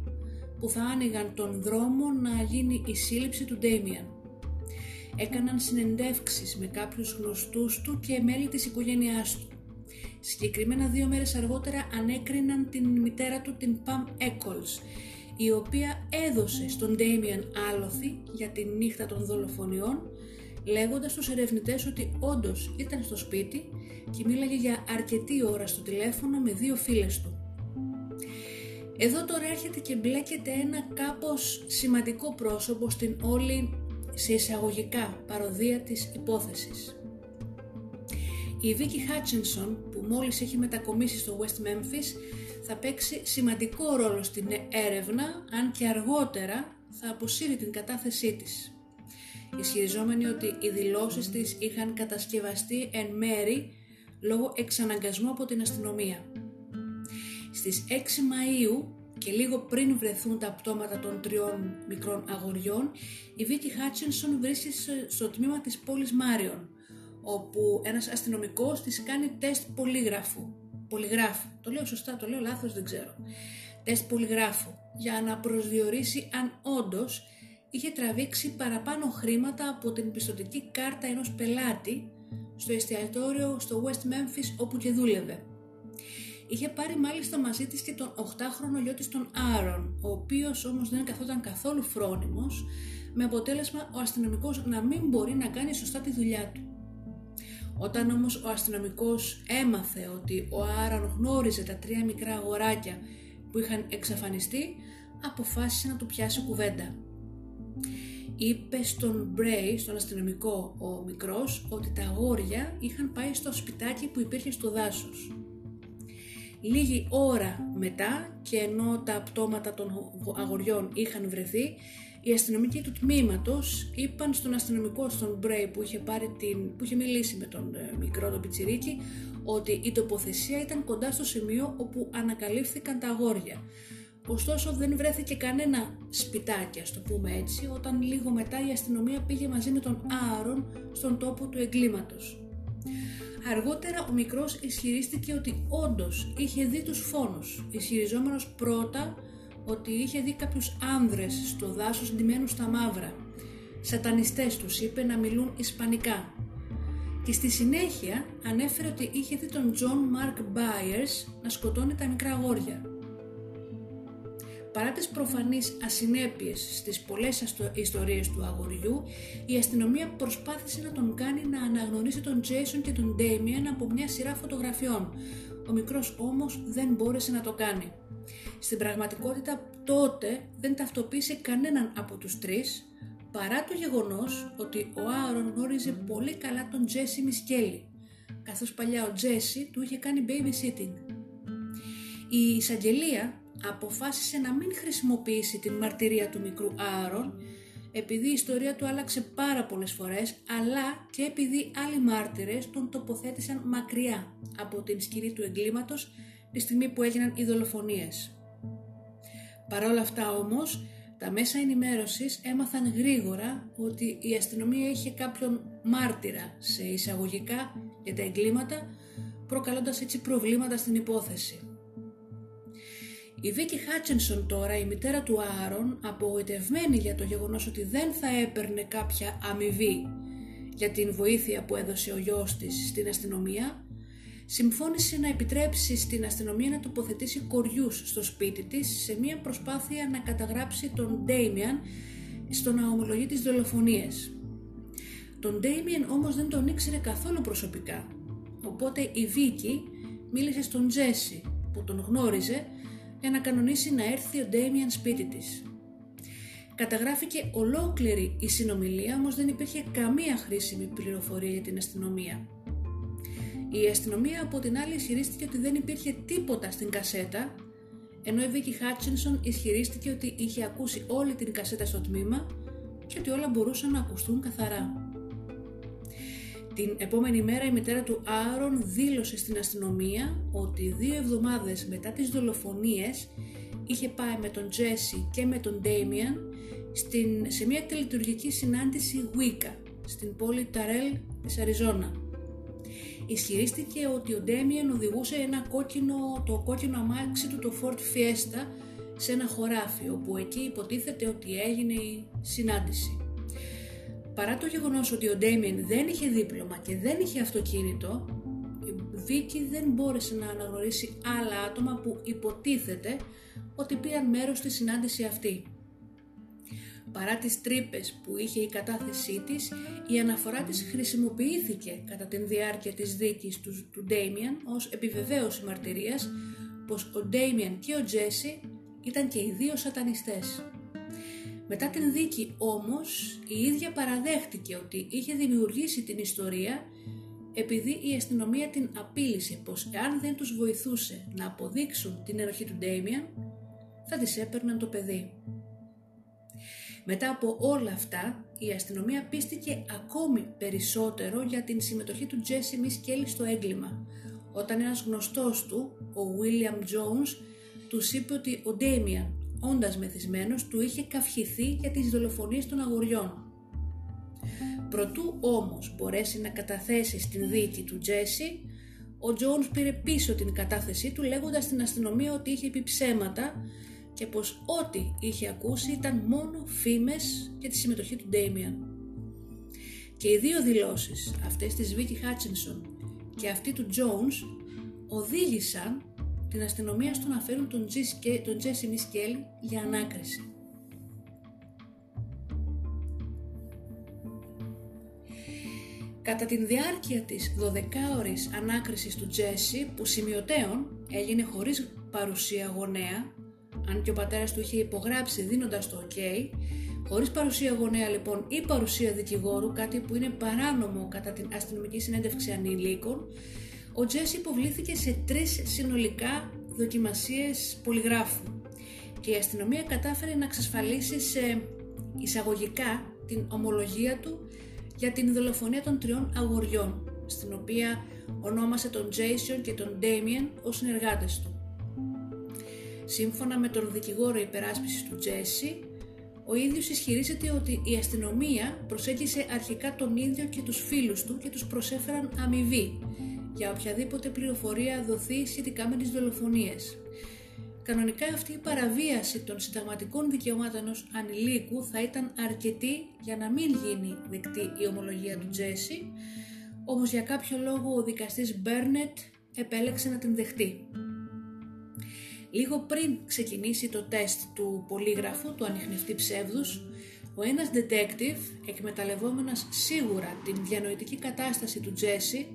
που θα άνοιγαν τον δρόμο να γίνει η σύλληψη του Ντέιμιαν. Έκαναν συνεντεύξεις με κάποιους γνωστούς του και μέλη της οικογένειάς του. Συγκεκριμένα δύο μέρες αργότερα ανέκριναν την μητέρα του την Pam Eccles, η οποία έδωσε στον Ντέιμιαν άλοθη για τη νύχτα των δολοφονιών, λέγοντας στους ερευνητές ότι όντως ήταν στο σπίτι και μίλαγε για αρκετή ώρα στο τηλέφωνο με δύο φίλες του. Εδώ τώρα έρχεται και μπλέκεται ένα κάπως σημαντικό πρόσωπο στην όλη σε εισαγωγικά παροδία της υπόθεσης. Η Vicky Hutchinson που μόλις έχει μετακομίσει στο West Memphis θα παίξει σημαντικό ρόλο στην έρευνα αν και αργότερα θα αποσύρει την κατάθεσή της. Ισχυριζόμενη ότι οι δηλώσεις της είχαν κατασκευαστεί εν μέρη λόγω εξαναγκασμού από την αστυνομία. Στις 6 Μαΐου και λίγο πριν βρεθούν τα πτώματα των τριών μικρών αγοριών, η Vicky Hutchinson βρίσκεται στο τμήμα της πόλης Μάριον, όπου ένας αστυνομικός της κάνει τεστ πολύγραφου. Πολυγράφου. Το λέω σωστά, το λέω λάθος, δεν ξέρω. Τεστ πολυγράφου. Για να προσδιορίσει αν όντως είχε τραβήξει παραπάνω χρήματα από την πιστοτική κάρτα ενός πελάτη στο εστιατόριο στο West Memphis όπου και δούλευε. Είχε πάρει μάλιστα μαζί της και τον 8χρονο γιο της τον Άρον, ο οποίος όμως δεν καθόταν καθόλου φρόνιμος, με αποτέλεσμα ο αστυνομικός να μην μπορεί να κάνει σωστά τη δουλειά του. Όταν όμως ο αστυνομικός έμαθε ότι ο Άρον γνώριζε τα τρία μικρά αγοράκια που είχαν εξαφανιστεί, αποφάσισε να του πιάσει κουβέντα. Είπε στον Μπρέι, στον αστυνομικό ο μικρός, ότι τα αγόρια είχαν πάει στο σπιτάκι που υπήρχε στο δάσος. Λίγη ώρα μετά και ενώ τα πτώματα των αγοριών είχαν βρεθεί, οι αστυνομικοί του τμήματος είπαν στον αστυνομικό, στον Μπρέι που είχε, πάρει την, που είχε μιλήσει με τον ε, μικρό τον πιτσιρίκι, ότι η τοποθεσία ήταν κοντά στο σημείο όπου ανακαλύφθηκαν τα αγόρια. Ωστόσο δεν βρέθηκε κανένα σπιτάκι, ας το πούμε έτσι, όταν λίγο μετά η αστυνομία πήγε μαζί με τον Άρον στον τόπο του εγκλήματος. Αργότερα ο μικρός ισχυρίστηκε ότι όντως είχε δει τους φόνους, ισχυριζόμενος πρώτα ότι είχε δει κάποιους άνδρες στο δάσος ντυμένους στα μαύρα. Σατανιστές τους είπε να μιλούν ισπανικά. Και στη συνέχεια ανέφερε ότι είχε δει τον Τζον Μάρκ Byers να σκοτώνει τα μικρά αγόρια. Παρά τις προφανείς ασυνέπειες στις πολλές ιστορίες του αγοριού, η αστυνομία προσπάθησε να τον κάνει να αναγνωρίσει τον Jason και τον Damien από μια σειρά φωτογραφιών. Ο μικρός όμως δεν μπόρεσε να το κάνει. Στην πραγματικότητα τότε δεν ταυτοποίησε κανέναν από τους τρεις, παρά το γεγονός ότι ο Άρον γνώριζε πολύ καλά τον Τζέσι Μισκέλη, καθώς παλιά ο Τζέσι του είχε κάνει babysitting. Η εισαγγελία αποφάσισε να μην χρησιμοποιήσει την μαρτυρία του μικρού Άρον επειδή η ιστορία του άλλαξε πάρα πολλές φορές αλλά και επειδή άλλοι μάρτυρες τον τοποθέτησαν μακριά από την σκηνή του εγκλήματος τη στιγμή που έγιναν οι δολοφονίες. Παρ' όλα αυτά όμως, τα μέσα ενημέρωσης έμαθαν γρήγορα ότι η αστυνομία είχε κάποιον μάρτυρα σε εισαγωγικά για τα εγκλήματα, προκαλώντας έτσι προβλήματα στην υπόθεση. Η Βίκη Χάτσενσον τώρα, η μητέρα του Άρον, απογοητευμένη για το γεγονός ότι δεν θα έπαιρνε κάποια αμοιβή για την βοήθεια που έδωσε ο γιος της στην αστυνομία, συμφώνησε να επιτρέψει στην αστυνομία να τοποθετήσει κοριούς στο σπίτι της σε μια προσπάθεια να καταγράψει τον Ντέιμιαν στο να ομολογεί τις δολοφονίες. Τον Ντέιμιαν όμως δεν τον ήξερε καθόλου προσωπικά, οπότε η Βίκη μίλησε στον Τζέσι που τον γνώριζε για να κανονίσει να έρθει ο Ντέιμιαν σπίτι της. Καταγράφηκε ολόκληρη η συνομιλία, όμως δεν υπήρχε καμία χρήσιμη πληροφορία για την αστυνομία. Η αστυνομία από την άλλη ισχυρίστηκε ότι δεν υπήρχε τίποτα στην κασέτα, ενώ η Βίκη Χάτσινσον ισχυρίστηκε ότι είχε ακούσει όλη την κασέτα στο τμήμα και ότι όλα μπορούσαν να ακουστούν καθαρά. Την επόμενη μέρα η μητέρα του Άρον δήλωσε στην αστυνομία ότι δύο εβδομάδες μετά τις δολοφονίες είχε πάει με τον Τζέσι και με τον Ντέιμιαν σε μια τελετουργική συνάντηση Wicca στην πόλη Ταρέλ της Αριζόνα. Ισχυρίστηκε ότι ο Ντέμιεν οδηγούσε ένα κόκκινο, το κόκκινο αμάξι του το Ford Fiesta σε ένα χωράφι όπου εκεί υποτίθεται ότι έγινε η συνάντηση. Παρά το γεγονός ότι ο Ντέμιεν δεν είχε δίπλωμα και δεν είχε αυτοκίνητο, η Βίκη δεν μπόρεσε να αναγνωρίσει άλλα άτομα που υποτίθεται ότι πήραν μέρος στη συνάντηση αυτή. Παρά τις τρύπες που είχε η κατάθεσή της, η αναφορά της χρησιμοποιήθηκε κατά την διάρκεια της δίκης του, του Ντέιμιαν ως επιβεβαίωση μαρτυρίας πως ο Ντέιμιαν και ο Τζέσι ήταν και οι δύο σατανιστές. Μετά την δίκη όμως η ίδια παραδέχτηκε ότι είχε δημιουργήσει την ιστορία επειδή η αστυνομία την απείλησε πως εάν δεν τους βοηθούσε να αποδείξουν την ενοχή του Ντέιμιαν θα τις έπαιρναν το παιδί. Μετά από όλα αυτά, η αστυνομία πίστηκε ακόμη περισσότερο για την συμμετοχή του Τζέσι Μισκέλη στο έγκλημα, όταν ένας γνωστός του, ο William Jones, τους είπε ότι ο Ντέμιαν, όντας μεθυσμένος, του είχε καυχηθεί για τις δολοφονίες των αγοριών. Προτού όμως μπορέσει να καταθέσει στην δίκη του Τζέσι, ο Τζόουνς πήρε πίσω την κατάθεσή του λέγοντας στην αστυνομία ότι είχε πει ψέματα και πως ό,τι είχε ακούσει ήταν μόνο φήμες για τη συμμετοχή του Ντέιμιαν. Και οι δύο δηλώσεις, αυτές της Βίκη Χάτσινσον και αυτή του Jones, οδήγησαν την αστυνομία στο να φέρουν τον, τον Τζέσι Μισκέλ για ανάκριση. Κατά την διάρκεια της 12ωρης ανάκρισης του Τζέσι, που σημειωτέον έγινε χωρίς παρουσία γονέα, αν και ο πατέρας του είχε υπογράψει δίνοντας το ok, χωρίς παρουσία γονέα λοιπόν ή παρουσία δικηγόρου, κάτι που είναι παράνομο κατά την αστυνομική συνέντευξη ανηλίκων, ο Τζέσι υποβλήθηκε σε τρεις συνολικά δοκιμασίες πολυγράφου και η αστυνομία κατάφερε να εξασφαλίσει σε εισαγωγικά την ομολογία του για την δολοφονία των τριών αγοριών. στην οποία ονόμασε τον Jason και τον Damien ως συνεργάτες του. Σύμφωνα με τον δικηγόρο υπεράσπισης του Τζέσι, ο ίδιος ισχυρίζεται ότι η αστυνομία προσέγγισε αρχικά τον ίδιο και τους φίλους του και τους προσέφεραν αμοιβή για οποιαδήποτε πληροφορία δοθεί σχετικά με τις δολοφονίες. Κανονικά αυτή η παραβίαση των συνταγματικών δικαιωμάτων ως ανηλίκου θα ήταν αρκετή για να μην γίνει δεκτή η ομολογία του Τζέσι, όμως για κάποιο λόγο ο δικαστής Μπέρνετ επέλεξε να την δεχτεί. Λίγο πριν ξεκινήσει το τεστ του πολύγραφου, του ανιχνευτή ψεύδους, ο ένας detective, εκμεταλλευόμενας σίγουρα την διανοητική κατάσταση του Τζέσι,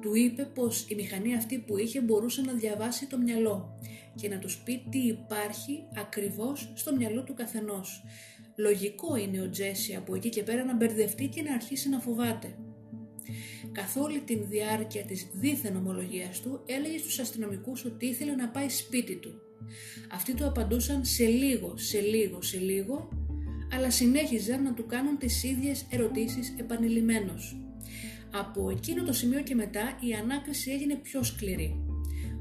του είπε πως η μηχανή αυτή που είχε μπορούσε να διαβάσει το μυαλό και να τους πει τι υπάρχει ακριβώς στο μυαλό του καθενός. Λογικό είναι ο Τζέσι από εκεί και πέρα να μπερδευτεί και να αρχίσει να φοβάται. Καθ' όλη την διάρκεια της δίθεν ομολογίας του έλεγε στους αστυνομικούς ότι ήθελε να πάει σπίτι του. Αυτοί του απαντούσαν σε λίγο, σε λίγο, σε λίγο, αλλά συνέχιζαν να του κάνουν τις ίδιες ερωτήσεις επανειλημμένως. Από εκείνο το σημείο και μετά η ανάκριση έγινε πιο σκληρή.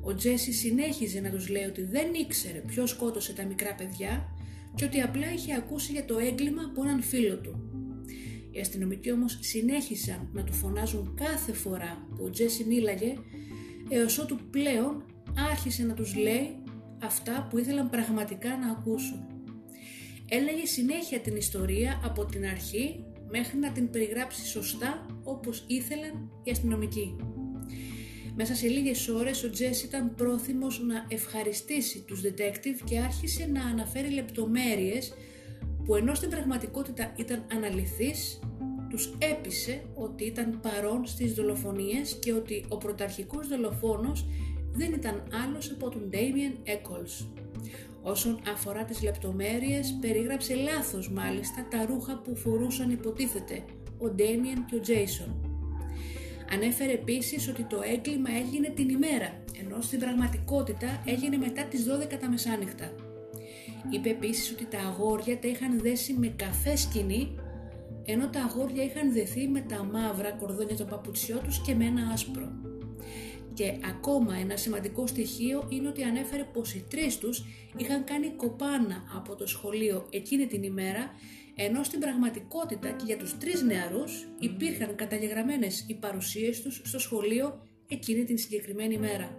Ο Τζέσι συνέχιζε να τους λέει ότι δεν ήξερε ποιος σκότωσε τα μικρά παιδιά και ότι απλά είχε ακούσει για το έγκλημα από έναν φίλο του. Οι αστυνομικοί όμως συνέχισαν να του φωνάζουν κάθε φορά που ο Τζέσι μίλαγε έως ότου πλέον άρχισε να τους λέει αυτά που ήθελαν πραγματικά να ακούσουν. Έλεγε συνέχεια την ιστορία από την αρχή μέχρι να την περιγράψει σωστά όπως ήθελαν οι αστυνομικοί. Μέσα σε λίγες ώρες ο Τζέσι ήταν πρόθυμος να ευχαριστήσει τους detective και άρχισε να αναφέρει λεπτομέρειες που ενώ στην πραγματικότητα ήταν αναλυθείς, τους έπεισε ότι ήταν παρόν στις δολοφονίες και ότι ο πρωταρχικός δολοφόνος δεν ήταν άλλος από τον Damien Eccles. Όσον αφορά τις λεπτομέρειες, περίγραψε λάθος μάλιστα τα ρούχα που φορούσαν υποτίθεται ο Damien και ο Jason. Ανέφερε επίσης ότι το έγκλημα έγινε την ημέρα, ενώ στην πραγματικότητα έγινε μετά τις 12 τα μεσάνυχτα. Είπε επίσης ότι τα αγόρια τα είχαν δέσει με καφέ σκηνή, ενώ τα αγόρια είχαν δεθεί με τα μαύρα κορδόνια των παπουτσιών τους και με ένα άσπρο. Και ακόμα ένα σημαντικό στοιχείο είναι ότι ανέφερε πως οι τρεις τους είχαν κάνει κοπάνα από το σχολείο εκείνη την ημέρα, ενώ στην πραγματικότητα και για τους τρεις νεαρούς υπήρχαν καταγεγραμμένες οι παρουσίες τους στο σχολείο εκείνη την συγκεκριμένη μέρα.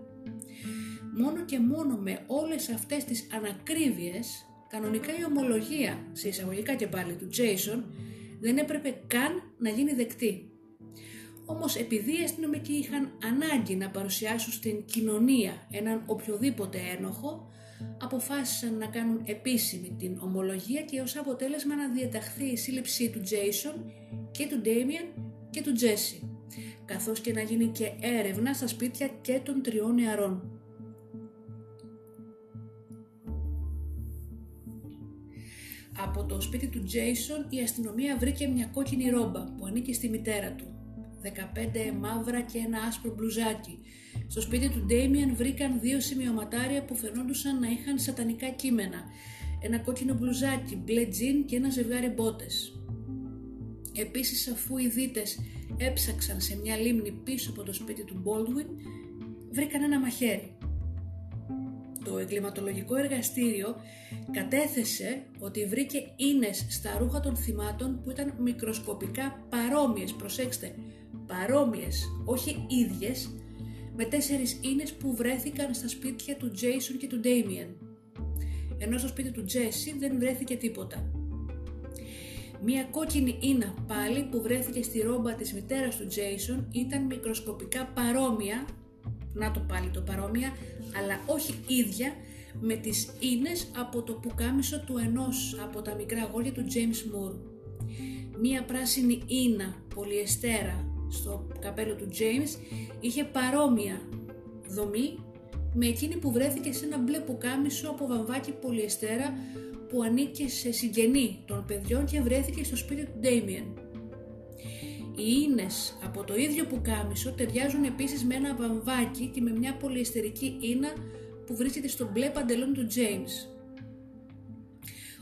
Μόνο και μόνο με όλες αυτές τις ανακρίβειες, κανονικά η ομολογία, σε εισαγωγικά και πάλι του Jason, δεν έπρεπε καν να γίνει δεκτή. Όμως επειδή οι αστυνομικοί είχαν ανάγκη να παρουσιάσουν στην κοινωνία έναν οποιοδήποτε ένοχο, αποφάσισαν να κάνουν επίσημη την ομολογία και ως αποτέλεσμα να διαταχθεί η σύλληψή του Jason και του Damien και του Jesse, καθώς και να γίνει και έρευνα στα σπίτια και των τριών νεαρών. Από το σπίτι του Jason η αστυνομία βρήκε μια κόκκινη ρόμπα που ανήκει στη μητέρα του. 15 μαύρα και ένα άσπρο μπλουζάκι. Στο σπίτι του Ντέιμιαν βρήκαν δύο σημειωματάρια που φαινόντουσαν να είχαν σατανικά κείμενα. Ένα κόκκινο μπλουζάκι, μπλε τζιν και ένα ζευγάρι μπότες. Επίσης αφού οι δίτες έψαξαν σε μια λίμνη πίσω από το σπίτι του Baldwin, βρήκαν ένα μαχαίρι. Το εγκληματολογικό εργαστήριο κατέθεσε ότι βρήκε ίνες στα ρούχα των θυμάτων που ήταν μικροσκοπικά παρόμοιες, προσέξτε, παρόμοιες, όχι ίδιες, με τέσσερις ίνες που βρέθηκαν στα σπίτια του Jason και του Damien. Ενώ στο σπίτι του Jesse δεν βρέθηκε τίποτα. Μία κόκκινη ίνα πάλι που βρέθηκε στη ρόμπα της μητέρας του Jason ήταν μικροσκοπικά παρόμοια, να το πάλι το παρόμοια, αλλά όχι ίδια με τις ίνες από το πουκάμισο του ενός από τα μικρά αγόρια του James Moore. Μία πράσινη ίνα πολυεστέρα στο καπέλο του James είχε παρόμοια δομή με εκείνη που βρέθηκε σε ένα μπλε πουκάμισο από βαμβάκι πολυεστέρα που ανήκε σε συγγενή των παιδιών και βρέθηκε στο σπίτι του Damien. Οι ίνες από το ίδιο πουκάμισο ταιριάζουν επίσης με ένα βαμβάκι και με μια πολυεστερική ίνα που βρίσκεται στο μπλε παντελόνι του James.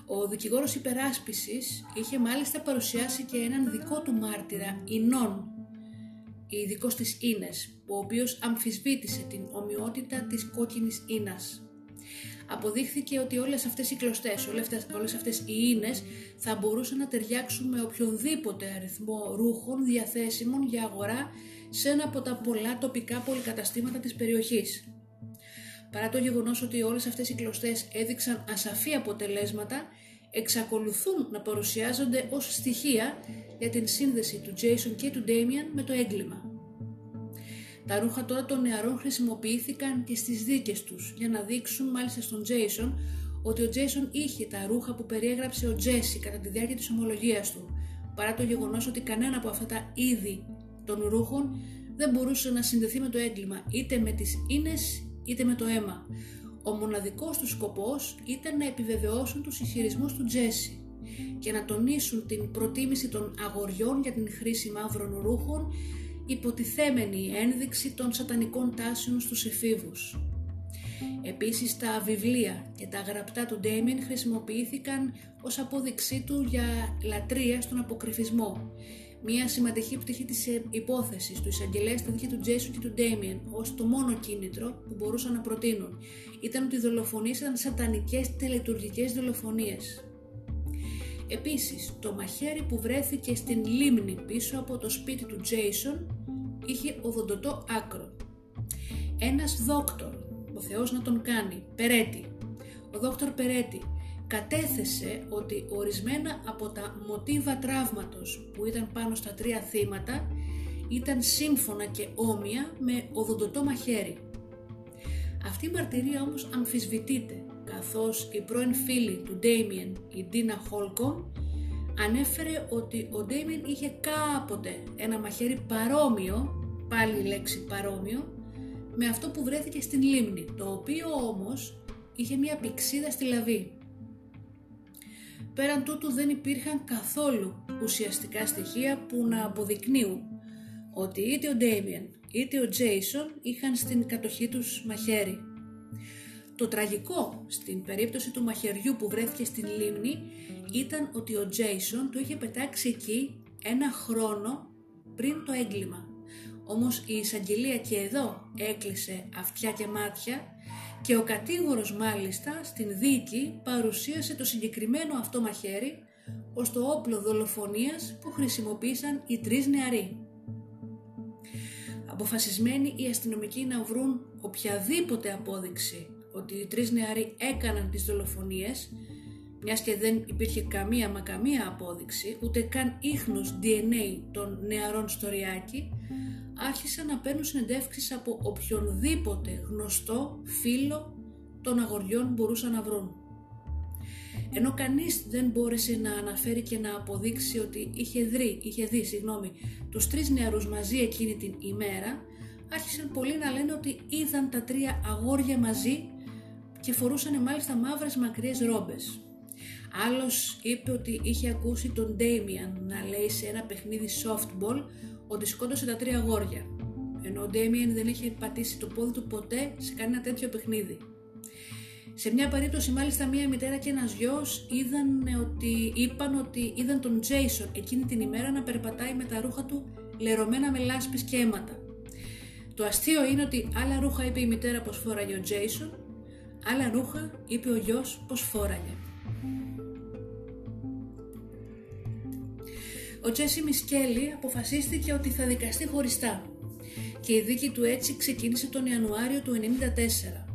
Ο δικηγόρος υπεράσπισης είχε μάλιστα παρουσιάσει και έναν δικό του μάρτυρα ινών ειδικός της ίνες, ο οποίος αμφισβήτησε την ομοιότητα της κόκκινης ίνας. Αποδείχθηκε ότι όλες αυτές οι κλωστές, όλες αυτές οι ίνες θα μπορούσαν να ταιριάξουν με οποιονδήποτε αριθμό ρούχων διαθέσιμων για αγορά σε ένα από τα πολλά τοπικά πολυκαταστήματα της περιοχής. Παρά το γεγονός ότι όλες αυτές οι κλωστές έδειξαν ασαφή αποτελέσματα, εξακολουθούν να παρουσιάζονται ως στοιχεία για την σύνδεση του Jason και του Damien με το έγκλημα. Τα ρούχα τώρα των νεαρών χρησιμοποιήθηκαν και στις δίκες τους για να δείξουν μάλιστα στον Jason ότι ο Jason είχε τα ρούχα που περιέγραψε ο Jesse κατά τη διάρκεια της ομολογίας του παρά το γεγονός ότι κανένα από αυτά τα είδη των ρούχων δεν μπορούσε να συνδεθεί με το έγκλημα είτε με τις ίνες είτε με το αίμα. Ο μοναδικός τους σκοπός ήταν να επιβεβαιώσουν τους ισχυρισμούς του Τζέσι και να τονίσουν την προτίμηση των αγοριών για την χρήση μαύρων ρούχων υποτιθέμενη ένδειξη των σατανικών τάσεων στους εφήβους. Επίσης τα βιβλία και τα γραπτά του Ντέμιν χρησιμοποιήθηκαν ως απόδειξή του για λατρεία στον αποκρυφισμό μια σημαντική πτυχή της ε, υπόθεσης του εισαγγελέα στα δίχτυα του Τζέσου και του Ντέμιεν ως το μόνο κίνητρο που μπορούσαν να προτείνουν ήταν ότι οι δολοφονίες ήταν σατανικές τελετουργικές δολοφονίες. Επίσης, το μαχαίρι που βρέθηκε στην λίμνη πίσω από το σπίτι του Τζέισον είχε οδοντοτό άκρο. Ένας δόκτωρ, ο Θεός να τον κάνει, Περέτη, ο δόκτωρ Περέτη κατέθεσε ότι ορισμένα από τα μοτίβα τραύματος που ήταν πάνω στα τρία θύματα ήταν σύμφωνα και όμοια με οδοντοτό μαχαίρι. Αυτή η μαρτυρία όμως αμφισβητείται καθώς η πρώην φίλη του Ντέιμιεν, η Ντίνα Χόλκομ, ανέφερε ότι ο Ντέιμιεν είχε κάποτε ένα μαχαίρι παρόμοιο, πάλι η λέξη παρόμοιο, με αυτό που βρέθηκε στην λίμνη, το οποίο όμως είχε μια πηξίδα στη λαβή. Πέραν τούτου δεν υπήρχαν καθόλου ουσιαστικά στοιχεία που να αποδεικνύουν ότι είτε ο Ντέιμιεν είτε ο Τζέισον είχαν στην κατοχή τους μαχαίρι. Το τραγικό στην περίπτωση του μαχαιριού που βρέθηκε στην λίμνη ήταν ότι ο Τζέισον το είχε πετάξει εκεί ένα χρόνο πριν το έγκλημα. Όμως η εισαγγελία και εδώ έκλεισε αυτιά και μάτια και ο κατήγορος μάλιστα στην δίκη παρουσίασε το συγκεκριμένο αυτό μαχαίρι ως το όπλο δολοφονίας που χρησιμοποίησαν οι τρεις νεαροί. Αποφασισμένοι οι αστυνομικοί να βρουν οποιαδήποτε απόδειξη ότι οι τρεις νεαροί έκαναν τις δολοφονίες, μιας και δεν υπήρχε καμία μα καμία απόδειξη, ούτε καν ίχνος DNA των νεαρών στο ριάκι, άρχισαν να παίρνουν συνεντεύξεις από οποιονδήποτε γνωστό φίλο των αγοριών μπορούσαν να βρουν. Ενώ κανείς δεν μπόρεσε να αναφέρει και να αποδείξει ότι είχε, δει, είχε δει συγγνώμη, τους τρεις νεαρούς μαζί εκείνη την ημέρα, άρχισαν πολλοί να λένε ότι είδαν τα τρία αγόρια μαζί και φορούσαν μάλιστα μαύρες μακριές ρόμπες. Άλλος είπε ότι είχε ακούσει τον Ντέιμιαν να λέει σε ένα παιχνίδι softball ότι σκότωσε τα τρία αγόρια, ενώ ο Ντέμιεν δεν είχε πατήσει το πόδι του ποτέ σε κανένα τέτοιο παιχνίδι. Σε μια περίπτωση μάλιστα μία μητέρα και ένας γιος είδαν ότι, είπαν ότι είδαν τον Τζέισον εκείνη την ημέρα να περπατάει με τα ρούχα του λερωμένα με λάσπες και αίματα. Το αστείο είναι ότι άλλα ρούχα είπε η μητέρα πως φόραγε ο Τζέισον, άλλα ρούχα είπε ο γιος πως φόραγε. Ο Τζέσι Μισκέλη αποφασίστηκε ότι θα δικαστεί χωριστά και η δίκη του έτσι ξεκίνησε τον Ιανουάριο του 1994.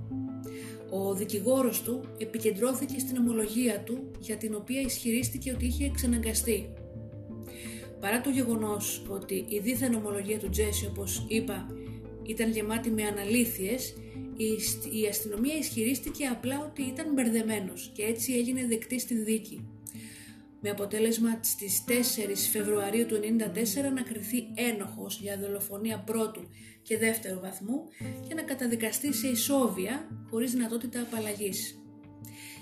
Ο δικηγόρος του επικεντρώθηκε στην ομολογία του για την οποία ισχυρίστηκε ότι είχε εξαναγκαστεί. Παρά το γεγονός ότι η δίθεν ομολογία του Τζέσι όπως είπα ήταν γεμάτη με αναλήθειες, η αστυνομία ισχυρίστηκε απλά ότι ήταν μπερδεμένος και έτσι έγινε δεκτή στην δίκη με αποτέλεσμα στις 4 Φεβρουαρίου του 1994 να κριθεί ένοχος για δολοφονία πρώτου και δεύτερου βαθμού και να καταδικαστεί σε ισόβια χωρίς δυνατότητα απαλλαγής.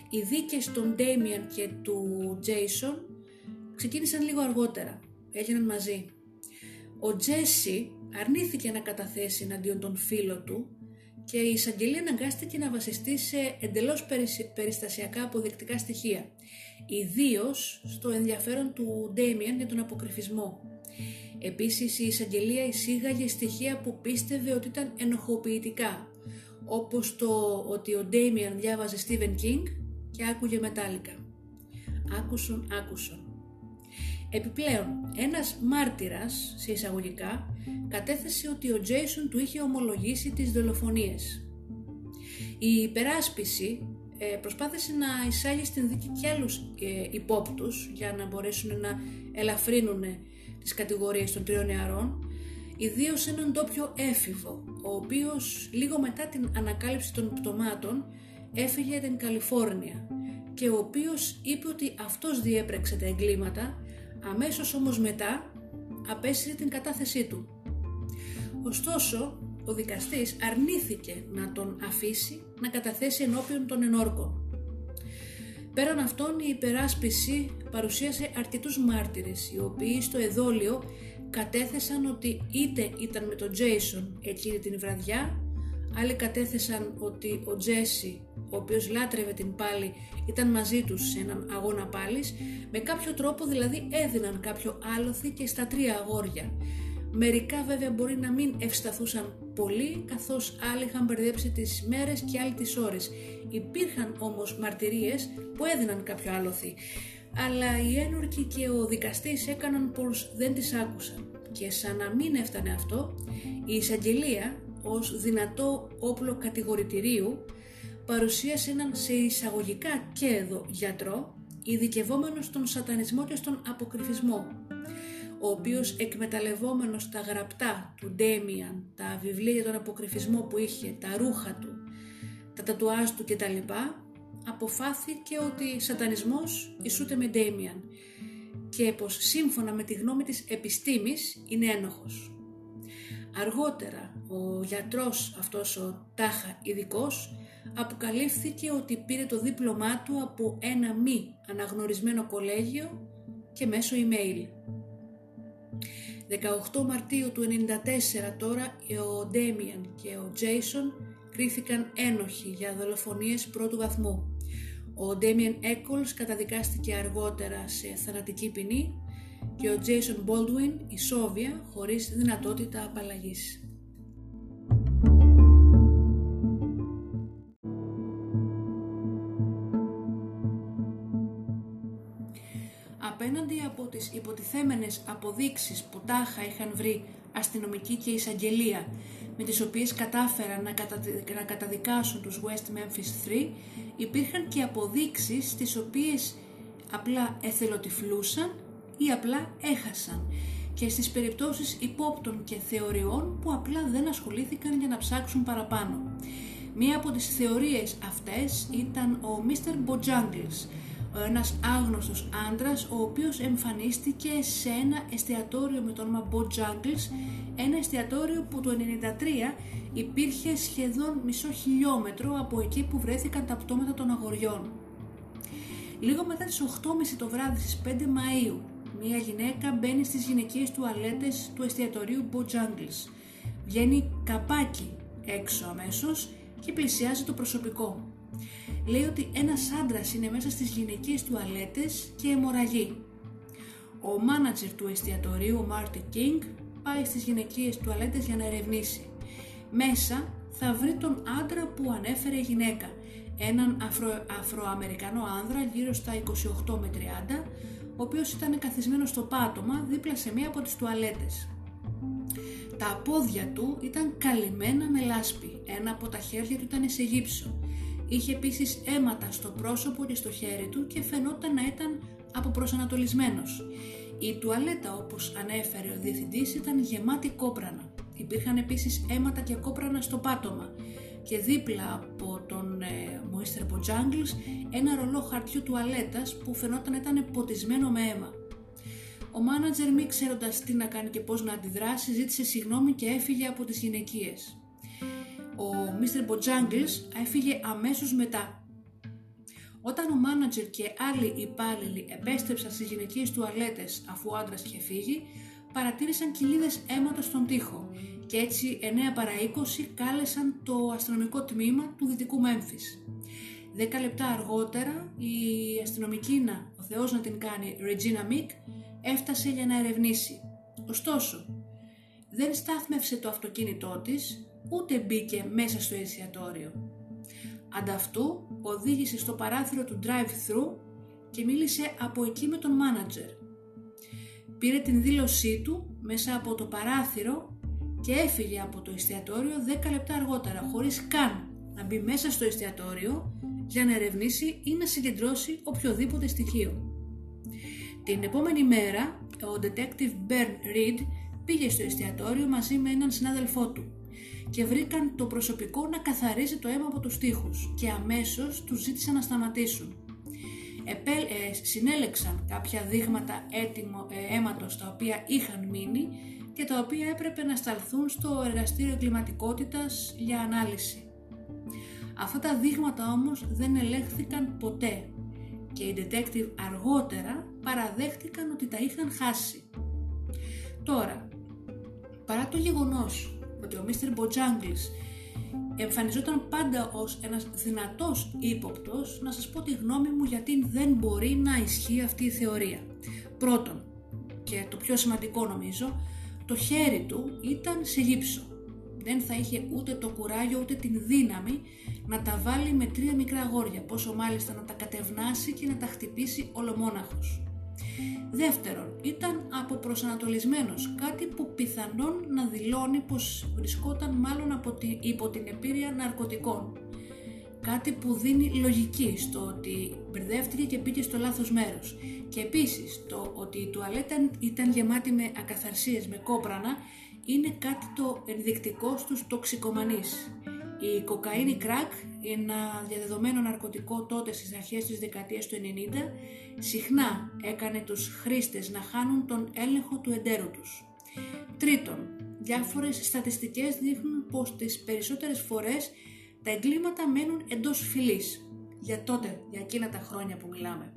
Οι δίκες των Ντέμιαν και του Τζέισον ξεκίνησαν λίγο αργότερα, έγιναν μαζί. Ο Τζέσι αρνήθηκε να καταθέσει εναντίον των φίλων του και η εισαγγελία αναγκάστηκε να βασιστεί σε εντελώς περιστασιακά αποδεικτικά στοιχεία, ιδίως στο ενδιαφέρον του Ντέμιαν για τον αποκρυφισμό. Επίσης η εισαγγελία εισήγαγε στοιχεία που πίστευε ότι ήταν ενοχοποιητικά, όπως το ότι ο Ντέμιαν διάβαζε Στίβεν Κίνγκ και άκουγε μετάλλικα. Άκουσον, άκουσον. Επιπλέον, ένας μάρτυρας, σε εισαγωγικά, κατέθεσε ότι ο Τζέισον του είχε ομολογήσει τις δολοφονίες. Η υπεράσπιση ε, προσπάθησε να εισάγει στην δίκη και άλλους ε, υπόπτους για να μπορέσουν να ελαφρύνουν τις κατηγορίες των τριών νεαρών, ιδίως έναν ντόπιο έφηβο, ο οποίος λίγο μετά την ανακάλυψη των πτωμάτων έφυγε την Καλιφόρνια και ο οποίος είπε ότι αυτός διέπρεξε τα εγκλήματα, αμέσως όμως μετά απέσυρε την κατάθεσή του. Ωστόσο, ο δικαστής αρνήθηκε να τον αφήσει να καταθέσει ενώπιον των ενόρκων. Πέραν αυτών η υπεράσπιση παρουσίασε αρκετούς μάρτυρες οι οποίοι στο εδόλιο κατέθεσαν ότι είτε ήταν με τον Τζέισον εκείνη την βραδιά άλλοι κατέθεσαν ότι ο Τζέσι ο οποίος λάτρευε την πάλι ήταν μαζί τους σε έναν αγώνα πάλης με κάποιο τρόπο δηλαδή έδιναν κάποιο άλοθη και στα τρία αγόρια Μερικά βέβαια μπορεί να μην ευσταθούσαν πολύ καθώς άλλοι είχαν μπερδέψει τις μέρες και άλλοι τις ώρες. Υπήρχαν όμως μαρτυρίες που έδιναν κάποιο άλοθη. Αλλά οι ένορκοι και ο δικαστής έκαναν πως δεν τις άκουσαν. Και σαν να μην έφτανε αυτό, η εισαγγελία ως δυνατό όπλο κατηγορητηρίου παρουσίασε έναν σε εισαγωγικά και εδώ γιατρό ειδικευόμενος στον σατανισμό και στον αποκρυφισμό ο οποίος εκμεταλλευόμενος τα γραπτά του Ντέμιαν, τα βιβλία για τον αποκρυφισμό που είχε, τα ρούχα του, τα τατουάζ του κτλ. αποφάθηκε ότι σατανισμός ισούται με Ντέμιαν και πως σύμφωνα με τη γνώμη της επιστήμης είναι ένοχος. Αργότερα ο γιατρός αυτός ο τάχα ειδικός αποκαλύφθηκε ότι πήρε το δίπλωμά του από ένα μη αναγνωρισμένο κολέγιο και μέσω email. 18 Μαρτίου του 1994 τώρα ο Ντέμιαν και ο Τζέισον κρίθηκαν ένοχοι για δολοφονίες πρώτου βαθμού. Ο Ντέμιαν Έκολς καταδικάστηκε αργότερα σε θανατική ποινή και ο Τζέισον Μπόλτουιν ισόβια χωρίς δυνατότητα απαλλαγής. Από τις υποτιθέμενες αποδείξεις που τάχα είχαν βρει αστυνομική και εισαγγελία με τις οποίες κατάφεραν να, να καταδικάσουν τους West Memphis 3 υπήρχαν και αποδείξεις τις οποίες απλά εθελοτυφλούσαν ή απλά έχασαν και στις περιπτώσεις υπόπτων και θεωριών που απλά δεν ασχολήθηκαν για να ψάξουν παραπάνω. Μία από τις θεωρίες αυτές ήταν ο Mr. Bojangles, ένας άγνωστος άντρας ο οποίος εμφανίστηκε σε ένα εστιατόριο με το όνομα Bojangles, ένα εστιατόριο που το 1993 υπήρχε σχεδόν μισό χιλιόμετρο από εκεί που βρέθηκαν τα πτώματα των αγοριών. Λίγο μετά τις 8.30 το βράδυ στις 5 Μαΐου, μια γυναίκα μπαίνει στις γυναικείες τουαλέτες του εστιατορίου Bojangles. Βγαίνει καπάκι έξω αμέσως και πλησιάζει το προσωπικό λέει ότι ένας άντρας είναι μέσα στις γυναικείες τουαλέτες και αιμορραγεί. Ο μάνατζερ του εστιατορίου, ο Μάρτι Κίνγκ, πάει στις γυναικείες τουαλέτες για να ερευνήσει. Μέσα θα βρει τον άντρα που ανέφερε η γυναίκα, έναν Αφρο, Αφροαμερικανό άνδρα γύρω στα 28 με 30, ο οποίος ήταν καθισμένος στο πάτωμα δίπλα σε μία από τις τουαλέτες. Τα πόδια του ήταν καλυμμένα με λάσπη, ένα από τα χέρια του ήταν σε γύψο Είχε επίσης αίματα στο πρόσωπο και στο χέρι του και φαινόταν να ήταν αποπροσανατολισμένος. Η τουαλέτα όπως ανέφερε ο διευθυντής ήταν γεμάτη κόπρανα. Υπήρχαν επίσης αίματα και κόπρανα στο πάτωμα και δίπλα από τον ε, Moister Bojangles ένα ρολό χαρτιού τουαλέτας που φαινόταν να ήταν ποτισμένο με αίμα. Ο μάνατζερ μη ξέροντας τι να κάνει και πώς να αντιδράσει ζήτησε συγγνώμη και έφυγε από τις γυναικείες ο Mr. Bojangles έφυγε αμέσως μετά. Όταν ο μάνατζερ και άλλοι υπάλληλοι επέστρεψαν στις γυναικείες τουαλέτες αφού ο άντρας είχε φύγει, παρατήρησαν κοιλίδες αίματος στον τοίχο και έτσι 9 παρά 20 κάλεσαν το αστυνομικό τμήμα του Δυτικού Μέμφις. Δέκα λεπτά αργότερα η αστυνομική ο Θεός να την κάνει, Regina Mick, έφτασε για να ερευνήσει. Ωστόσο, δεν στάθμευσε το αυτοκίνητό της, ούτε μπήκε μέσα στο εστιατόριο. Ανταυτού οδήγησε στο παράθυρο του drive-thru και μίλησε από εκεί με τον μάνατζερ. Πήρε την δήλωσή του μέσα από το παράθυρο και έφυγε από το εστιατόριο 10 λεπτά αργότερα χωρίς καν να μπει μέσα στο εστιατόριο για να ερευνήσει ή να συγκεντρώσει οποιοδήποτε στοιχείο. Την επόμενη μέρα, ο detective Bern Reed πήγε στο εστιατόριο μαζί με έναν συνάδελφό του και βρήκαν το προσωπικό να καθαρίζει το αίμα από τους τοίχους και αμέσως τους ζήτησαν να σταματήσουν. Επέ, ε, συνέλεξαν κάποια δείγματα έτοιμο, ε, αίματος τα οποία είχαν μείνει και τα οποία έπρεπε να σταλθούν στο εργαστήριο κλιματικότητας για ανάλυση. Αυτά τα δείγματα όμως δεν ελέγχθηκαν ποτέ και οι detective αργότερα παραδέχτηκαν ότι τα είχαν χάσει. Τώρα, παρά το γεγονός ότι ο Mr. Bojangles εμφανιζόταν πάντα ως ένας δυνατός ύποπτος, να σας πω τη γνώμη μου γιατί δεν μπορεί να ισχύει αυτή η θεωρία. Πρώτον, και το πιο σημαντικό νομίζω, το χέρι του ήταν σε γύψο. Δεν θα είχε ούτε το κουράγιο ούτε την δύναμη να τα βάλει με τρία μικρά αγόρια, πόσο μάλιστα να τα κατευνάσει και να τα χτυπήσει ολομόναχος. Δεύτερον, ήταν αποπροσανατολισμένος, κάτι που πιθανόν να δηλώνει πως βρισκόταν μάλλον από τη, υπό την επίρρεια ναρκωτικών. Κάτι που δίνει λογική στο ότι μπερδεύτηκε και πήγε στο λάθος μέρος. Και επίσης το ότι η τουαλέτα ήταν γεμάτη με ακαθαρσίες, με κόπρανα, είναι κάτι το ενδεικτικό στους τοξικομανείς. Η κοκαίνη κρακ, ένα διαδεδομένο ναρκωτικό τότε στις αρχές της δεκαετίας του 90, συχνά έκανε τους χρήστες να χάνουν τον έλεγχο του εντέρου τους. Τρίτον, διάφορες στατιστικές δείχνουν πως τις περισσότερες φορές τα εγκλήματα μένουν εντός φυλής, για τότε, για εκείνα τα χρόνια που μιλάμε.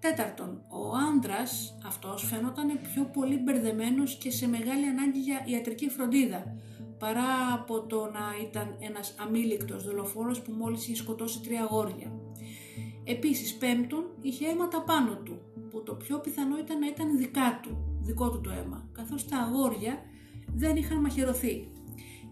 Τέταρτον, ο άντρας αυτός φαίνονταν πιο πολύ μπερδεμένος και σε μεγάλη ανάγκη για ιατρική φροντίδα, παρά από το να ήταν ένας αμήλικτος δολοφόρος που μόλις είχε σκοτώσει τρία αγόρια. Επίσης, πέμπτον, είχε αίματα πάνω του, που το πιο πιθανό ήταν να ήταν δικά του, δικό του το αίμα, καθώς τα αγόρια δεν είχαν μαχαιρωθεί.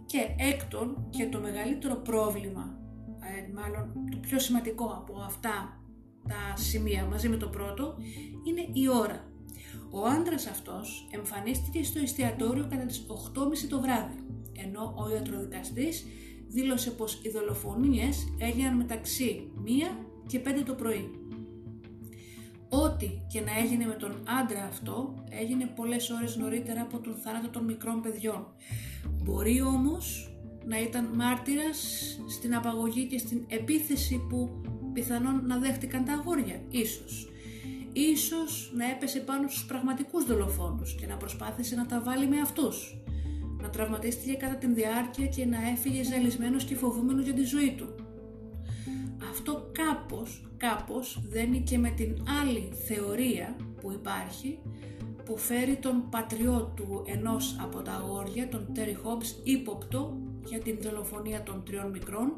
Και έκτον, και το μεγαλύτερο πρόβλημα, ε, μάλλον το πιο σημαντικό από αυτά τα σημεία μαζί με το πρώτο, είναι η ώρα. Ο άντρας αυτός εμφανίστηκε στο εστιατόριο κατά τις 8.30 το βράδυ ενώ ο ιατροδικαστής δήλωσε πως οι δολοφονίες έγιναν μεταξύ 1 και 5 το πρωί. Ό,τι και να έγινε με τον άντρα αυτό έγινε πολλές ώρες νωρίτερα από τον θάνατο των μικρών παιδιών. Μπορεί όμως να ήταν μάρτυρας στην απαγωγή και στην επίθεση που πιθανόν να δέχτηκαν τα αγόρια, ίσως. Ίσως να έπεσε πάνω στους πραγματικούς δολοφόνους και να προσπάθησε να τα βάλει με αυτούς να τραυματίστηκε κατά την διάρκεια και να έφυγε ζαλισμένος και φοβούμενος για τη ζωή του. Αυτό κάπως, κάπως δένει και με την άλλη θεωρία που υπάρχει που φέρει τον πατριό του ενός από τα αγόρια, τον Τέρι Χόμπς, ύποπτο για την δολοφονία των τριών μικρών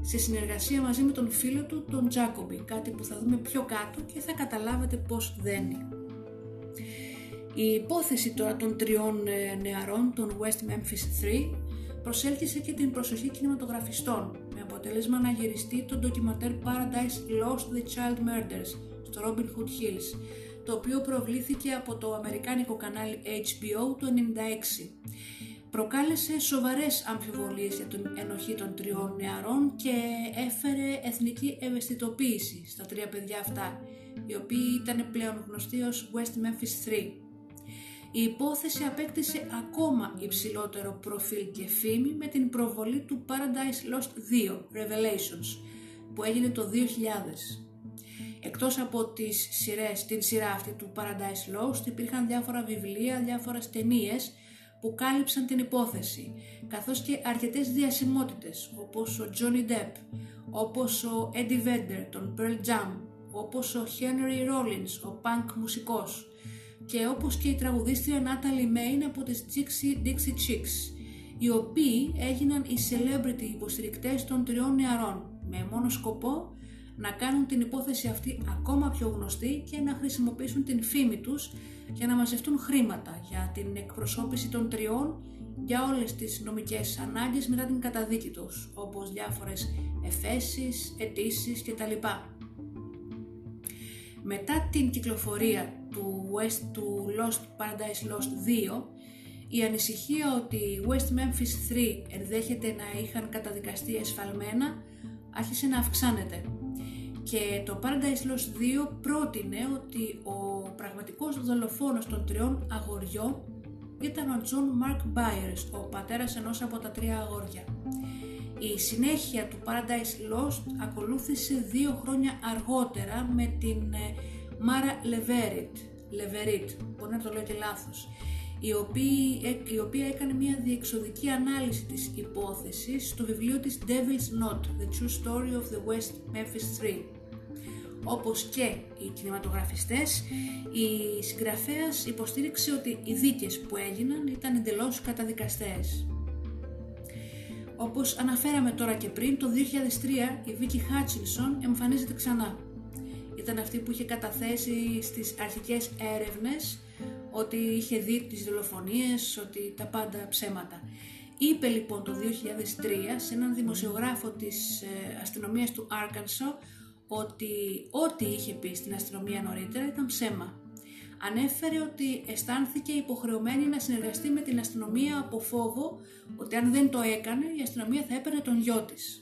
σε συνεργασία μαζί με τον φίλο του, τον Τζάκομπι, κάτι που θα δούμε πιο κάτω και θα καταλάβετε πώς δένει. Η υπόθεση τώρα των τριών ε, νεαρών των West Memphis 3 προσέλκυσε και την προσοχή κινηματογραφιστών με αποτέλεσμα να γυριστεί το ντοκιματέρ Paradise Lost the Child Murders στο Robin Hood Hills το οποίο προβλήθηκε από το αμερικάνικο κανάλι HBO το 1996. Προκάλεσε σοβαρές αμφιβολίες για την ενοχή των τριών νεαρών και έφερε εθνική ευαισθητοποίηση στα τρία παιδιά αυτά, οι οποίοι ήταν πλέον γνωστοί ως West Memphis 3 η υπόθεση απέκτησε ακόμα υψηλότερο προφίλ και φήμη με την προβολή του Paradise Lost 2 Revelations που έγινε το 2000. Εκτός από τις σειρές, την σειρά αυτή του Paradise Lost υπήρχαν διάφορα βιβλία, διάφορες ταινίες που κάλυψαν την υπόθεση, καθώς και αρκετές διασημότητες όπως ο Johnny Depp, όπως ο Eddie Vedder, τον Pearl Jam, όπως ο Henry Rollins, ο punk μουσικός, και όπως και η τραγουδίστρια Natalie Main από τις Dixie, Dixie Chicks, οι οποίοι έγιναν οι celebrity υποστηρικτές των τριών νεαρών, με μόνο σκοπό να κάνουν την υπόθεση αυτή ακόμα πιο γνωστή και να χρησιμοποιήσουν την φήμη τους για να μαζευτούν χρήματα για την εκπροσώπηση των τριών για όλες τις νομικές ανάγκες μετά την καταδίκη τους, όπως διάφορες εφέσεις, αιτήσεις κτλ. Μετά την κυκλοφορία του, West, του Lost Paradise Lost 2, η ανησυχία ότι West Memphis 3 ενδέχεται να είχαν καταδικαστεί εσφαλμένα άρχισε να αυξάνεται και το Paradise Lost 2 πρότεινε ότι ο πραγματικός δολοφόνος των τριών αγοριών ήταν ο John Mark Byers, ο πατέρας ενός από τα τρία αγόρια. Η συνέχεια του Paradise Lost ακολούθησε δύο χρόνια αργότερα με την ε, Mara Leverit, Leverit μπορεί να το λέω και λάθος, η οποία, ε, η οποία έκανε μια διεξοδική ανάλυση της υπόθεσης στο βιβλίο της Devil's Knot, The True Story of the West Memphis 3 όπως και οι κινηματογραφιστές, η συγγραφέας υποστήριξε ότι οι δίκες που έγιναν ήταν εντελώς καταδικαστές. Όπως αναφέραμε τώρα και πριν, το 2003 η Βίκη Χάτσινσον εμφανίζεται ξανά. Ήταν αυτή που είχε καταθέσει στις αρχικές έρευνες ότι είχε δει τις δολοφονίες, ότι τα πάντα ψέματα. Είπε λοιπόν το 2003 σε έναν δημοσιογράφο της ε, αστυνομίας του Άρκανσο ότι ό,τι είχε πει στην αστυνομία νωρίτερα ήταν ψέμα. Ανέφερε ότι αισθάνθηκε υποχρεωμένη να συνεργαστεί με την αστυνομία από φόβο ότι αν δεν το έκανε η αστυνομία θα έπαιρνε τον γιο της.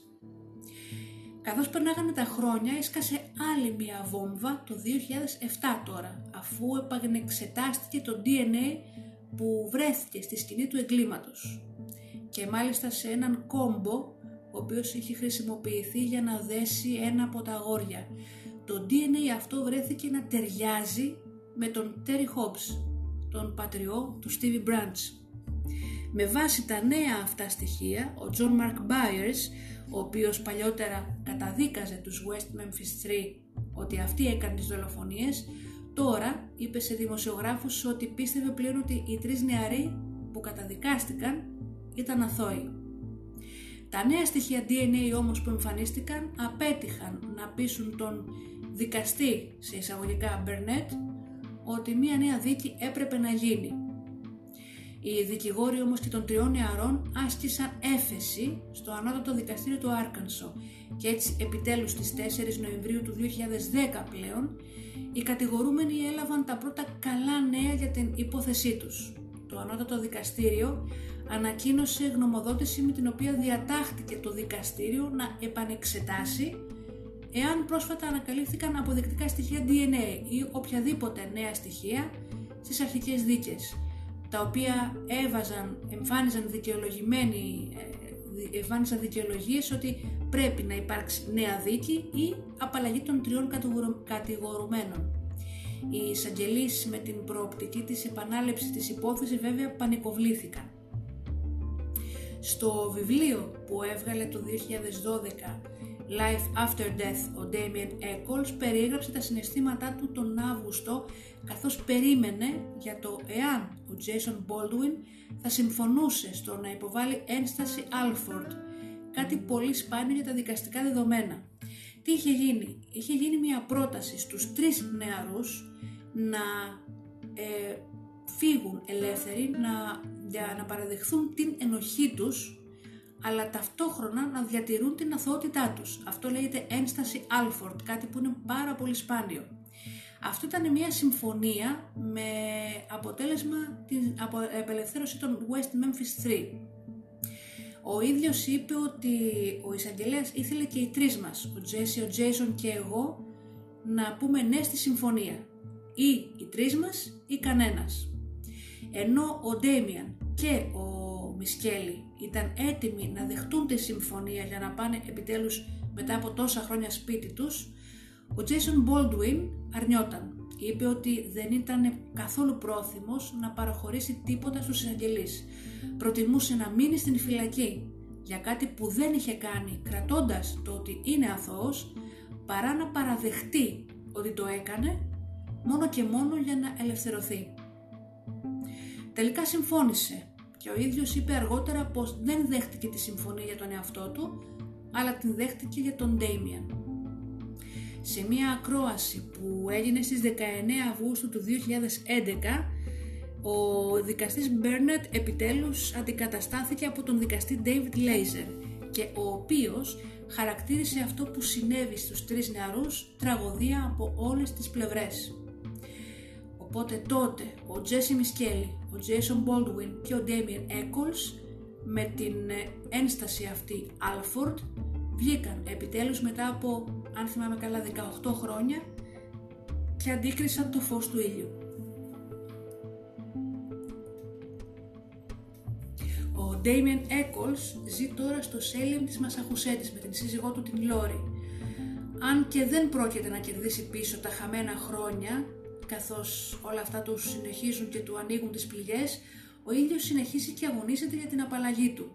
Καθώς περνάγανε τα χρόνια έσκασε άλλη μια βόμβα το 2007 τώρα αφού επαγνεξετάστηκε το DNA που βρέθηκε στη σκηνή του εγκλήματος και μάλιστα σε έναν κόμπο ο οποίος είχε χρησιμοποιηθεί για να δέσει ένα από τα αγόρια. Το DNA αυτό βρέθηκε να ταιριάζει με τον Terry Hobbs, τον πατριό του Stevie Branch. Με βάση τα νέα αυτά στοιχεία, ο John Mark Byers, ο οποίος παλιότερα καταδίκαζε τους West Memphis 3 ότι αυτοί έκανε τις δολοφονίες, τώρα είπε σε δημοσιογράφους ότι πίστευε πλέον ότι οι τρεις νεαροί που καταδικάστηκαν ήταν αθώοι. Τα νέα στοιχεία DNA όμως που εμφανίστηκαν απέτυχαν να πείσουν τον δικαστή σε εισαγωγικά Μπερνέτ ότι μία νέα δίκη έπρεπε να γίνει. Οι δικηγόροι όμως και των τριών νεαρών άσκησαν έφεση στο ανώτατο δικαστήριο του Άρκανσο και έτσι επιτέλους στις 4 Νοεμβρίου του 2010 πλέον οι κατηγορούμενοι έλαβαν τα πρώτα καλά νέα για την υπόθεσή τους. Το ανώτατο δικαστήριο ανακοίνωσε γνωμοδότηση με την οποία διατάχθηκε το δικαστήριο να επανεξετάσει εάν πρόσφατα ανακαλύφθηκαν αποδεικτικά στοιχεία DNA ή οποιαδήποτε νέα στοιχεία στις αρχικές δίκες, τα οποία έβαζαν, εμφάνιζαν δικαιολογημένοι ε, εμφάνισαν δικαιολογίες ότι πρέπει να υπάρξει νέα δίκη ή απαλλαγή των τριών κατηγορουμένων. Οι εισαγγελείς με την προοπτική της επανάληψης της υπόθεσης βέβαια πανικοβλήθηκαν. Στο βιβλίο που έβγαλε το 2012 Life After Death ο Damien Eccles περιέγραψε τα συναισθήματά του τον Αύγουστο καθώς περίμενε για το εάν ο Jason Baldwin θα συμφωνούσε στο να υποβάλει ένσταση Alford, κάτι πολύ σπάνιο για τα δικαστικά δεδομένα. Τι είχε γίνει; Είχε γίνει μια πρόταση στους τρεις νεαρούς να ε, φύγουν ελεύθεροι, να, για να παραδεχθούν την ενοχή τους, αλλά ταυτόχρονα να διατηρούν την αθωότητά τους. Αυτό λέγεται ένσταση Alford, κάτι που είναι πάρα πολύ σπάνιο. Αυτό ήταν μια συμφωνία με αποτέλεσμα την απελευθέρωση των West Memphis 3. Ο ίδιος είπε ότι ο εισαγγελέας ήθελε και οι τρεις μας, ο Τζέσι, ο Τζέισον και εγώ, να πούμε ναι στη συμφωνία. Ή οι τρεις μας ή κανένας. Ενώ ο Ντέμιαν και ο Μισκέλη ήταν έτοιμοι να δεχτούν τη συμφωνία για να πάνε επιτέλους μετά από τόσα χρόνια σπίτι τους, ο Τζέισον Μπόλντουιν αρνιόταν. Είπε ότι δεν ήταν καθόλου πρόθυμος να παραχωρήσει τίποτα στους εισαγγελείς. Προτιμούσε να μείνει στην φυλακή για κάτι που δεν είχε κάνει κρατώντας το ότι είναι αθώος παρά να παραδεχτεί ότι το έκανε μόνο και μόνο για να ελευθερωθεί. Τελικά συμφώνησε και ο ίδιος είπε αργότερα πως δεν δέχτηκε τη συμφωνία για τον εαυτό του, αλλά την δέχτηκε για τον Ντέιμιαν. Σε μια ακρόαση που έγινε στις 19 Αυγούστου του 2011, ο δικαστής Μπέρνετ επιτέλους αντικαταστάθηκε από τον δικαστή David Laser και ο οποίος χαρακτήρισε αυτό που συνέβη στους τρεις νεαρούς τραγωδία από όλες τις πλευρές. Οπότε τότε ο Τζέσι Μισκέλη, ο Jason Baldwin και ο Damien Eccles με την ε, ένσταση αυτή Alford βγήκαν επιτέλους μετά από, αν θυμάμαι καλά, 18 χρόνια και αντίκρισαν το φως του ήλιου. Ο Damien Eccles ζει τώρα στο Σέλιμ της Μασαχουσέτης με την σύζυγό του την Λόρι. Αν και δεν πρόκειται να κερδίσει πίσω τα χαμένα χρόνια, καθώς όλα αυτά τους συνεχίζουν και του ανοίγουν τις πληγές, ο ίδιος συνεχίζει και αγωνίζεται για την απαλλαγή του.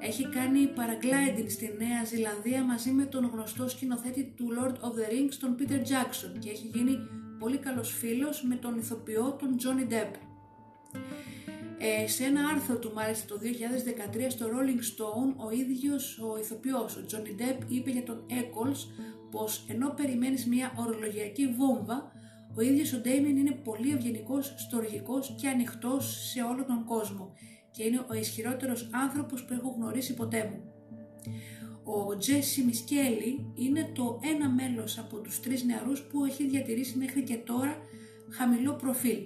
Έχει κάνει paragliding στη Νέα Ζηλανδία μαζί με τον γνωστό σκηνοθέτη του Lord of the Rings, τον Peter Jackson και έχει γίνει πολύ καλός φίλος με τον ηθοποιό τον Johnny Depp. Ε, σε ένα άρθρο του μάλιστα το 2013 στο Rolling Stone ο ίδιος ο ηθοποιός, ο Johnny Depp, είπε για τον Eccles πως ενώ περιμένεις μια ορολογιακή βόμβα, ο ίδιος ο Damien είναι πολύ ευγενικός, στοργικός και ανοιχτός σε όλο τον κόσμο και είναι ο ισχυρότερος άνθρωπος που έχω γνωρίσει ποτέ μου. Ο Τζέσι Μισκέλη είναι το ένα μέλος από τους τρεις νεαρούς που έχει διατηρήσει μέχρι και τώρα χαμηλό προφίλ.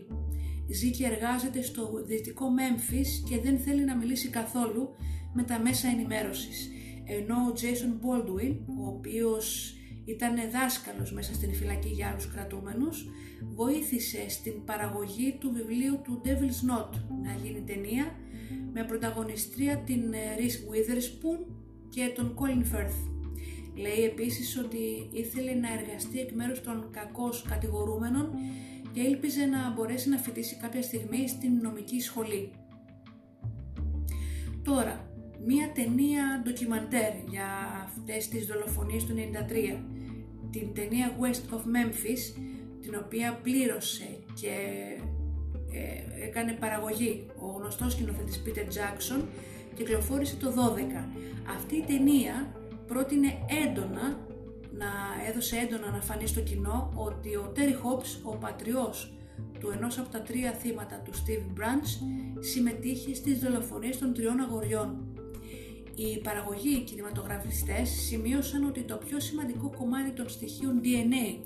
Ζει και εργάζεται στο δυτικό Μέμφις και δεν θέλει να μιλήσει καθόλου με τα μέσα ενημέρωσης. Ενώ ο Jason Baldwin, ο οποίος ήταν δάσκαλος μέσα στην φυλακή για άλλους κρατούμενους, βοήθησε στην παραγωγή του βιβλίου του Devil's Knot να γίνει ταινία με πρωταγωνιστρία την ε, Reese Witherspoon και τον Colin Firth. Λέει επίσης ότι ήθελε να εργαστεί εκ μέρους των κακώς κατηγορούμενων και ήλπιζε να μπορέσει να φοιτήσει κάποια στιγμή στην νομική σχολή. Τώρα, μία ταινία ντοκιμαντέρ για αυτές τις δολοφονίες του 93, την ταινία West of Memphis, την οποία πλήρωσε και ε, έκανε παραγωγή ο γνωστός σκηνοθέτης Peter Jackson κυκλοφόρησε το 12. Αυτή η ταινία πρότεινε έντονα να έδωσε έντονα να φανεί στο κοινό ότι ο Terry Hobbs, ο πατριός του ενός από τα τρία θύματα του Steve Branch, συμμετείχε στις δολοφονίες των τριών αγοριών. Οι παραγωγοί κινηματογραφιστές σημείωσαν ότι το πιο σημαντικό κομμάτι των στοιχείων DNA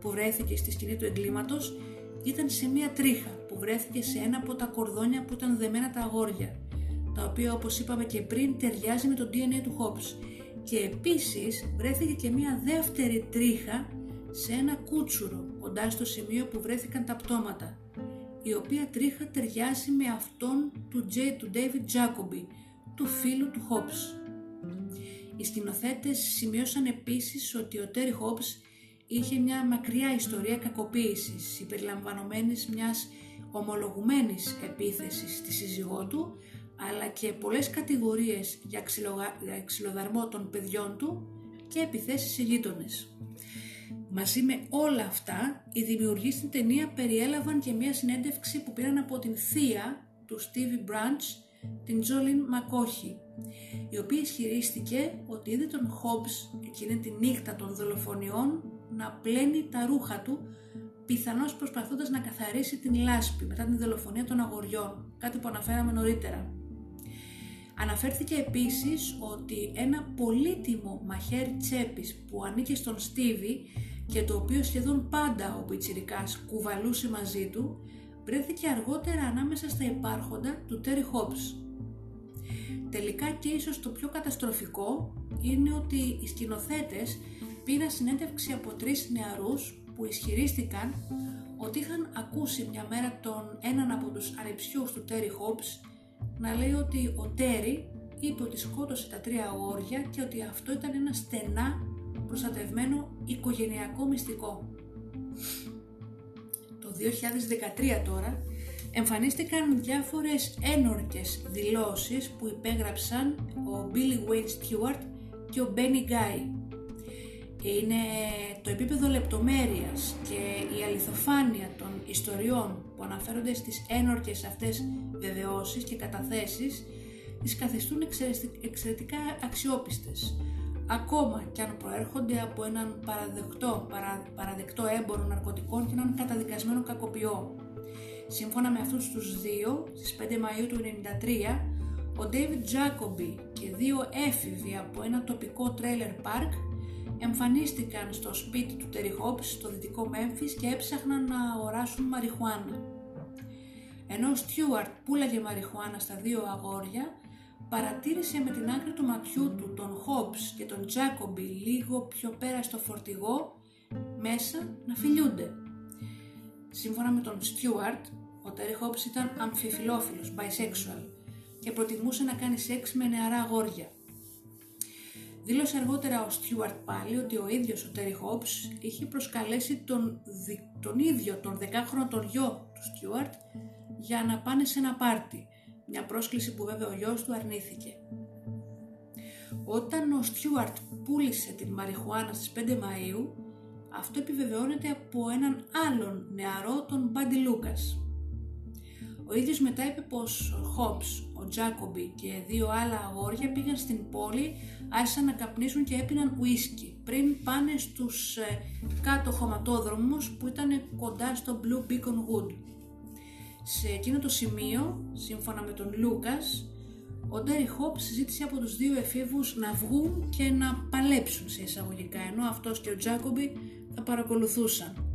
που βρέθηκε στη σκηνή του εγκλήματος ήταν σε μία τρίχα που βρέθηκε σε ένα από τα κορδόνια που ήταν δεμένα τα αγόρια, τα οποία όπως είπαμε και πριν ταιριάζει με το DNA του Hobbs. Και επίσης βρέθηκε και μία δεύτερη τρίχα σε ένα κούτσουρο κοντά στο σημείο που βρέθηκαν τα πτώματα, η οποία τρίχα ταιριάζει με αυτόν του, J, του David Jacoby, του φίλου του Hobbs. Οι σκηνοθέτες σημείωσαν επίσης ότι ο Terry Hobbs είχε μια μακριά ιστορία κακοποίησης συμπεριλαμβανομένης μιας ομολογουμένης επίθεσης στη σύζυγό του αλλά και πολλές κατηγορίες για, για ξυλοδαρμό των παιδιών του και επιθέσεις σε γείτονες. Μαζί με όλα αυτά, οι δημιουργοί στην ταινία περιέλαβαν και μια συνέντευξη που πήραν από την θεία του Stevie Branch, την Τζόλιν Μακόχη, η οποία ισχυρίστηκε ότι είδε τον Hobbs εκείνη τη νύχτα των δολοφονιών να πλένει τα ρούχα του, πιθανώς προσπαθώντας να καθαρίσει την λάσπη μετά την δολοφονία των αγοριών, κάτι που αναφέραμε νωρίτερα. Αναφέρθηκε επίσης ότι ένα πολύτιμο μαχαίρι τσέπης που ανήκε στον Στίβι και το οποίο σχεδόν πάντα ο Πιτσιρικάς κουβαλούσε μαζί του, βρέθηκε αργότερα ανάμεσα στα υπάρχοντα του Τέρι Χόμπς. Τελικά και ίσως το πιο καταστροφικό είναι ότι οι σκηνοθέτες πήρα συνέντευξη από τρεις νεαρούς που ισχυρίστηκαν ότι είχαν ακούσει μια μέρα τον έναν από τους ανεψιούς του Τέρι Χόμπς να λέει ότι ο Τέρι είπε ότι σκότωσε τα τρία αγόρια και ότι αυτό ήταν ένα στενά προστατευμένο οικογενειακό μυστικό. Το 2013 τώρα εμφανίστηκαν διάφορες ένορκες δηλώσεις που υπέγραψαν ο Billy Wade Stewart και ο Benny Guy. Είναι το επίπεδο λεπτομέρειας και η αληθοφάνεια των ιστοριών που αναφέρονται στις ένορκες αυτές βεβαιώσεις και καταθέσεις τις καθιστούν εξαιρετικά αξιόπιστες ακόμα και αν προέρχονται από έναν παραδεκτό, παρα, παραδεκτό έμπορο ναρκωτικών και έναν καταδικασμένο κακοποιό. Σύμφωνα με αυτούς τους δύο, στις 5 Μαΐου του 1993, ο David Jacoby και δύο έφηβοι από ένα τοπικό τρέιλερ πάρκ εμφανίστηκαν στο σπίτι του Terry Hobbs στο δυτικό Μέμφις και έψαχναν να αγοράσουν μαριχουάνα. Ενώ ο Στιούαρτ πουλάγε μαριχουάνα στα δύο αγόρια, παρατήρησε με την άκρη του ματιού του τον Hobbs και τον Τζάκομπι λίγο πιο πέρα στο φορτηγό μέσα να φιλιούνται. Σύμφωνα με τον Στιούαρτ, ο Terry Hobbs ήταν αμφιφιλόφιλος, bisexual και προτιμούσε να κάνει σεξ με νεαρά αγόρια. Δήλωσε αργότερα ο Στιούαρτ πάλι ότι ο ίδιος ο Τέρι Χόμπς είχε προσκαλέσει τον, τον ίδιο τον 10χρονο τον γιο του Στιούαρτ για να πάνε σε ένα πάρτι, μια πρόσκληση που βέβαια ο γιος του αρνήθηκε. Όταν ο Στιούαρτ πούλησε την μαριχουάνα στις 5 Μαΐου, αυτό επιβεβαιώνεται από έναν άλλον νεαρό, τον Μπάντι Λούκας. Ο ίδιος μετά είπε πως ο Χόμπς, ο Τζάκομπι και δύο άλλα αγόρια πήγαν στην πόλη, άρχισαν να καπνίσουν και έπιναν ουίσκι πριν πάνε στους ε, κάτω χωματόδρομους που ήταν κοντά στο Blue Beacon Wood. Σε εκείνο το σημείο, σύμφωνα με τον Λούκας, ο Ντέρι Χόπ ζήτησε από τους δύο εφήβους να βγουν και να παλέψουν σε εισαγωγικά, ενώ αυτός και ο Τζάκομπι θα παρακολουθούσαν.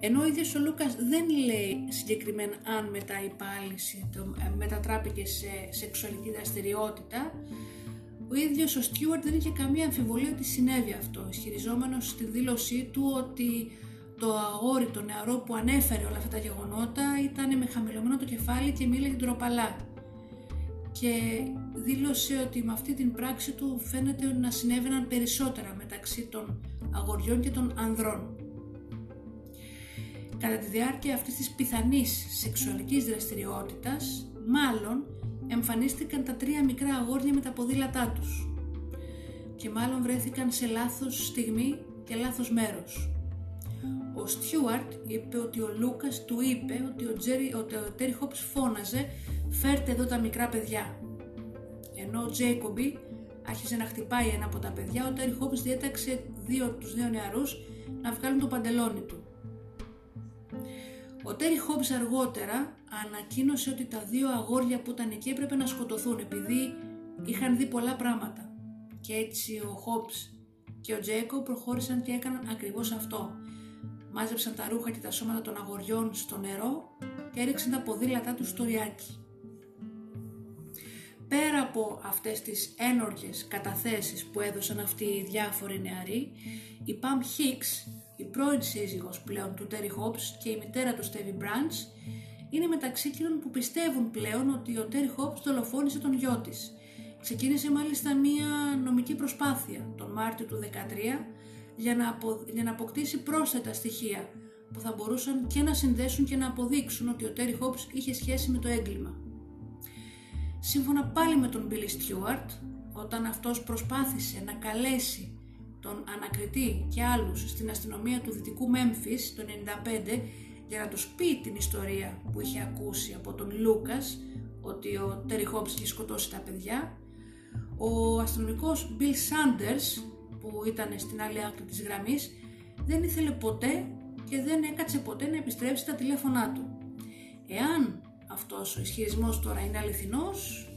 Ενώ ο ίδιος ο Λούκας δεν λέει συγκεκριμένα αν μετά η πάληση ε, μετατράπηκε σε σεξουαλική δραστηριότητα, ο ίδιος ο Στιούαρτ δεν είχε καμία αμφιβολία ότι συνέβη αυτό, ισχυριζόμενος στη δήλωσή του ότι το αγόρι, το νεαρό που ανέφερε όλα αυτά τα γεγονότα ήταν με χαμηλωμένο το κεφάλι και μίλαγε ντροπαλά. Και δήλωσε ότι με αυτή την πράξη του φαίνεται να συνέβαιναν περισσότερα μεταξύ των αγοριών και των ανδρών. Κατά τη διάρκεια αυτής της πιθανής σεξουαλικής δραστηριότητας, μάλλον εμφανίστηκαν τα τρία μικρά αγόρια με τα ποδήλατά τους και μάλλον βρέθηκαν σε λάθος στιγμή και λάθος μέρος. Ο Στιούαρτ είπε ότι ο Λούκας του είπε ότι ο, Τζέρι, ότι ο Τέρι Χόπς φώναζε «Φέρτε εδώ τα μικρά παιδιά». Ενώ ο Τζέικομπι άρχισε να χτυπάει ένα από τα παιδιά, ο Τέρι Χόπς διέταξε δύο από τους δύο νεαρούς να βγάλουν το παντελόνι του. Ο Τέρι Χόμπς αργότερα ανακοίνωσε ότι τα δύο αγόρια που ήταν εκεί έπρεπε να σκοτωθούν επειδή είχαν δει πολλά πράγματα. Και έτσι ο Χόμπς και ο Τζέικο προχώρησαν και έκαναν ακριβώς αυτό. Μάζεψαν τα ρούχα και τα σώματα των αγοριών στο νερό και έριξαν τα ποδήλατά τους στο ριάκι. Πέρα από αυτές τις ένορκες καταθέσεις που έδωσαν αυτοί οι διάφοροι νεαροί, η Pam Hicks η πρώην σύζυγος πλέον του Τέρι Χόπς και η μητέρα του Στέβι Μπραντς είναι μεταξύ εκείνων που πιστεύουν πλέον ότι ο Τέρι Χόπς δολοφόνησε τον γιο της. Ξεκίνησε μάλιστα μία νομική προσπάθεια τον Μάρτιο του 2013 για να, για να αποκτήσει πρόσθετα στοιχεία που θα μπορούσαν και να συνδέσουν και να αποδείξουν ότι ο Τέρι Χόπς είχε σχέση με το έγκλημα. Σύμφωνα πάλι με τον Billy Stewart, όταν αυτός προσπάθησε να καλέσει τον ανακριτή και άλλους στην αστυνομία του Δυτικού Μέμφις το 1995 για να τους πει την ιστορία που είχε ακούσει από τον Λούκας ότι ο Τέρι Χόμπς είχε σκοτώσει τα παιδιά ο αστυνομικός Bill Sanders που ήταν στην άλλη άκρη της γραμμής δεν ήθελε ποτέ και δεν έκατσε ποτέ να επιστρέψει τα τηλέφωνά του. Εάν αυτός ο ισχυρισμός τώρα είναι αληθινός,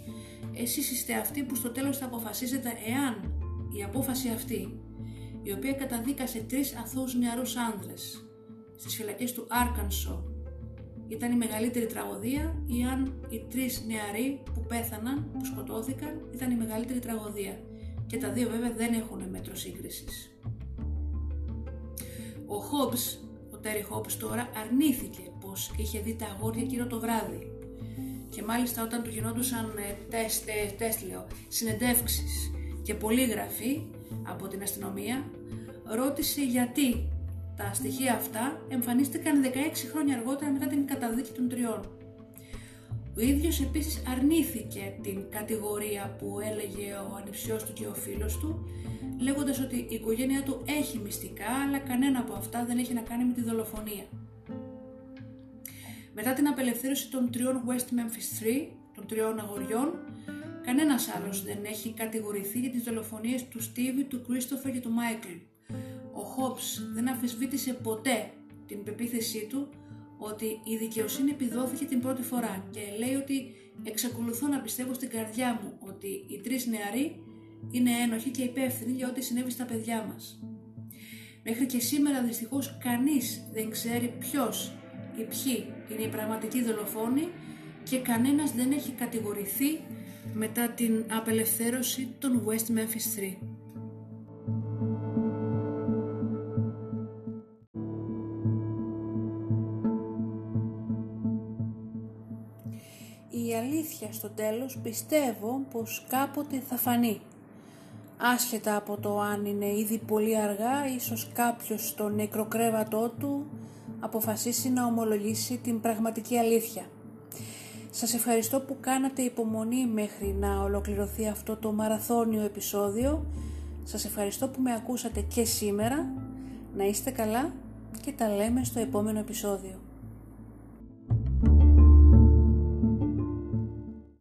εσείς είστε αυτοί που στο τέλος θα αποφασίσετε εάν η απόφαση αυτή η οποία καταδίκασε τρεις αθώους νεαρούς άνδρες στις φυλακές του Άρκανσο ήταν η μεγαλύτερη τραγωδία ή αν οι τρεις νεαροί που πέθαναν, που σκοτώθηκαν, ήταν η μεγαλύτερη τραγωδία. Και τα δύο βέβαια δεν έχουν μέτρο σύγκρισης. Ο Χόμπς, ο Τέρι Χόμπς τώρα αρνήθηκε πως είχε δει τα αγόρια εκείνο το βράδυ. Και μάλιστα όταν του γινόντουσαν ε, τεστ, ε, τεστ λέω, συνεντεύξεις και πολύγραφοι, από την αστυνομία ρώτησε γιατί τα στοιχεία αυτά εμφανίστηκαν 16 χρόνια αργότερα μετά την καταδίκη των τριών. Ο ίδιος επίσης αρνήθηκε την κατηγορία που έλεγε ο ανιψιός του και ο φίλος του, λέγοντας ότι η οικογένειά του έχει μυστικά, αλλά κανένα από αυτά δεν έχει να κάνει με τη δολοφονία. Μετά την απελευθέρωση των τριών West Memphis 3, των τριών αγοριών, κανένας άλλος δεν έχει κατηγορηθεί για τις δολοφονίες του Στίβι, του Κρίστοφερ και του Μάικλ. Ο Χόμπς δεν αφισβήτησε ποτέ την πεποίθησή του ότι η δικαιοσύνη επιδόθηκε την πρώτη φορά και λέει ότι εξακολουθώ να πιστεύω στην καρδιά μου ότι οι τρεις νεαροί είναι ένοχοι και υπεύθυνοι για ό,τι συνέβη στα παιδιά μας. Μέχρι και σήμερα δυστυχώς κανείς δεν ξέρει ποιος ή ποιοι είναι οι πραγματικοί δολοφόνοι και κανένας δεν έχει κατηγορηθεί μετά την απελευθέρωση των West Memphis 3. Η αλήθεια στο τέλος πιστεύω πως κάποτε θα φανεί. Άσχετα από το αν είναι ήδη πολύ αργά, ίσως κάποιος στο νεκροκρέβατό του αποφασίσει να ομολογήσει την πραγματική αλήθεια. Σας ευχαριστώ που κάνατε υπομονή μέχρι να ολοκληρωθεί αυτό το μαραθώνιο επεισόδιο. Σας ευχαριστώ που με ακούσατε και σήμερα. Να είστε καλά και τα λέμε στο επόμενο επεισόδιο.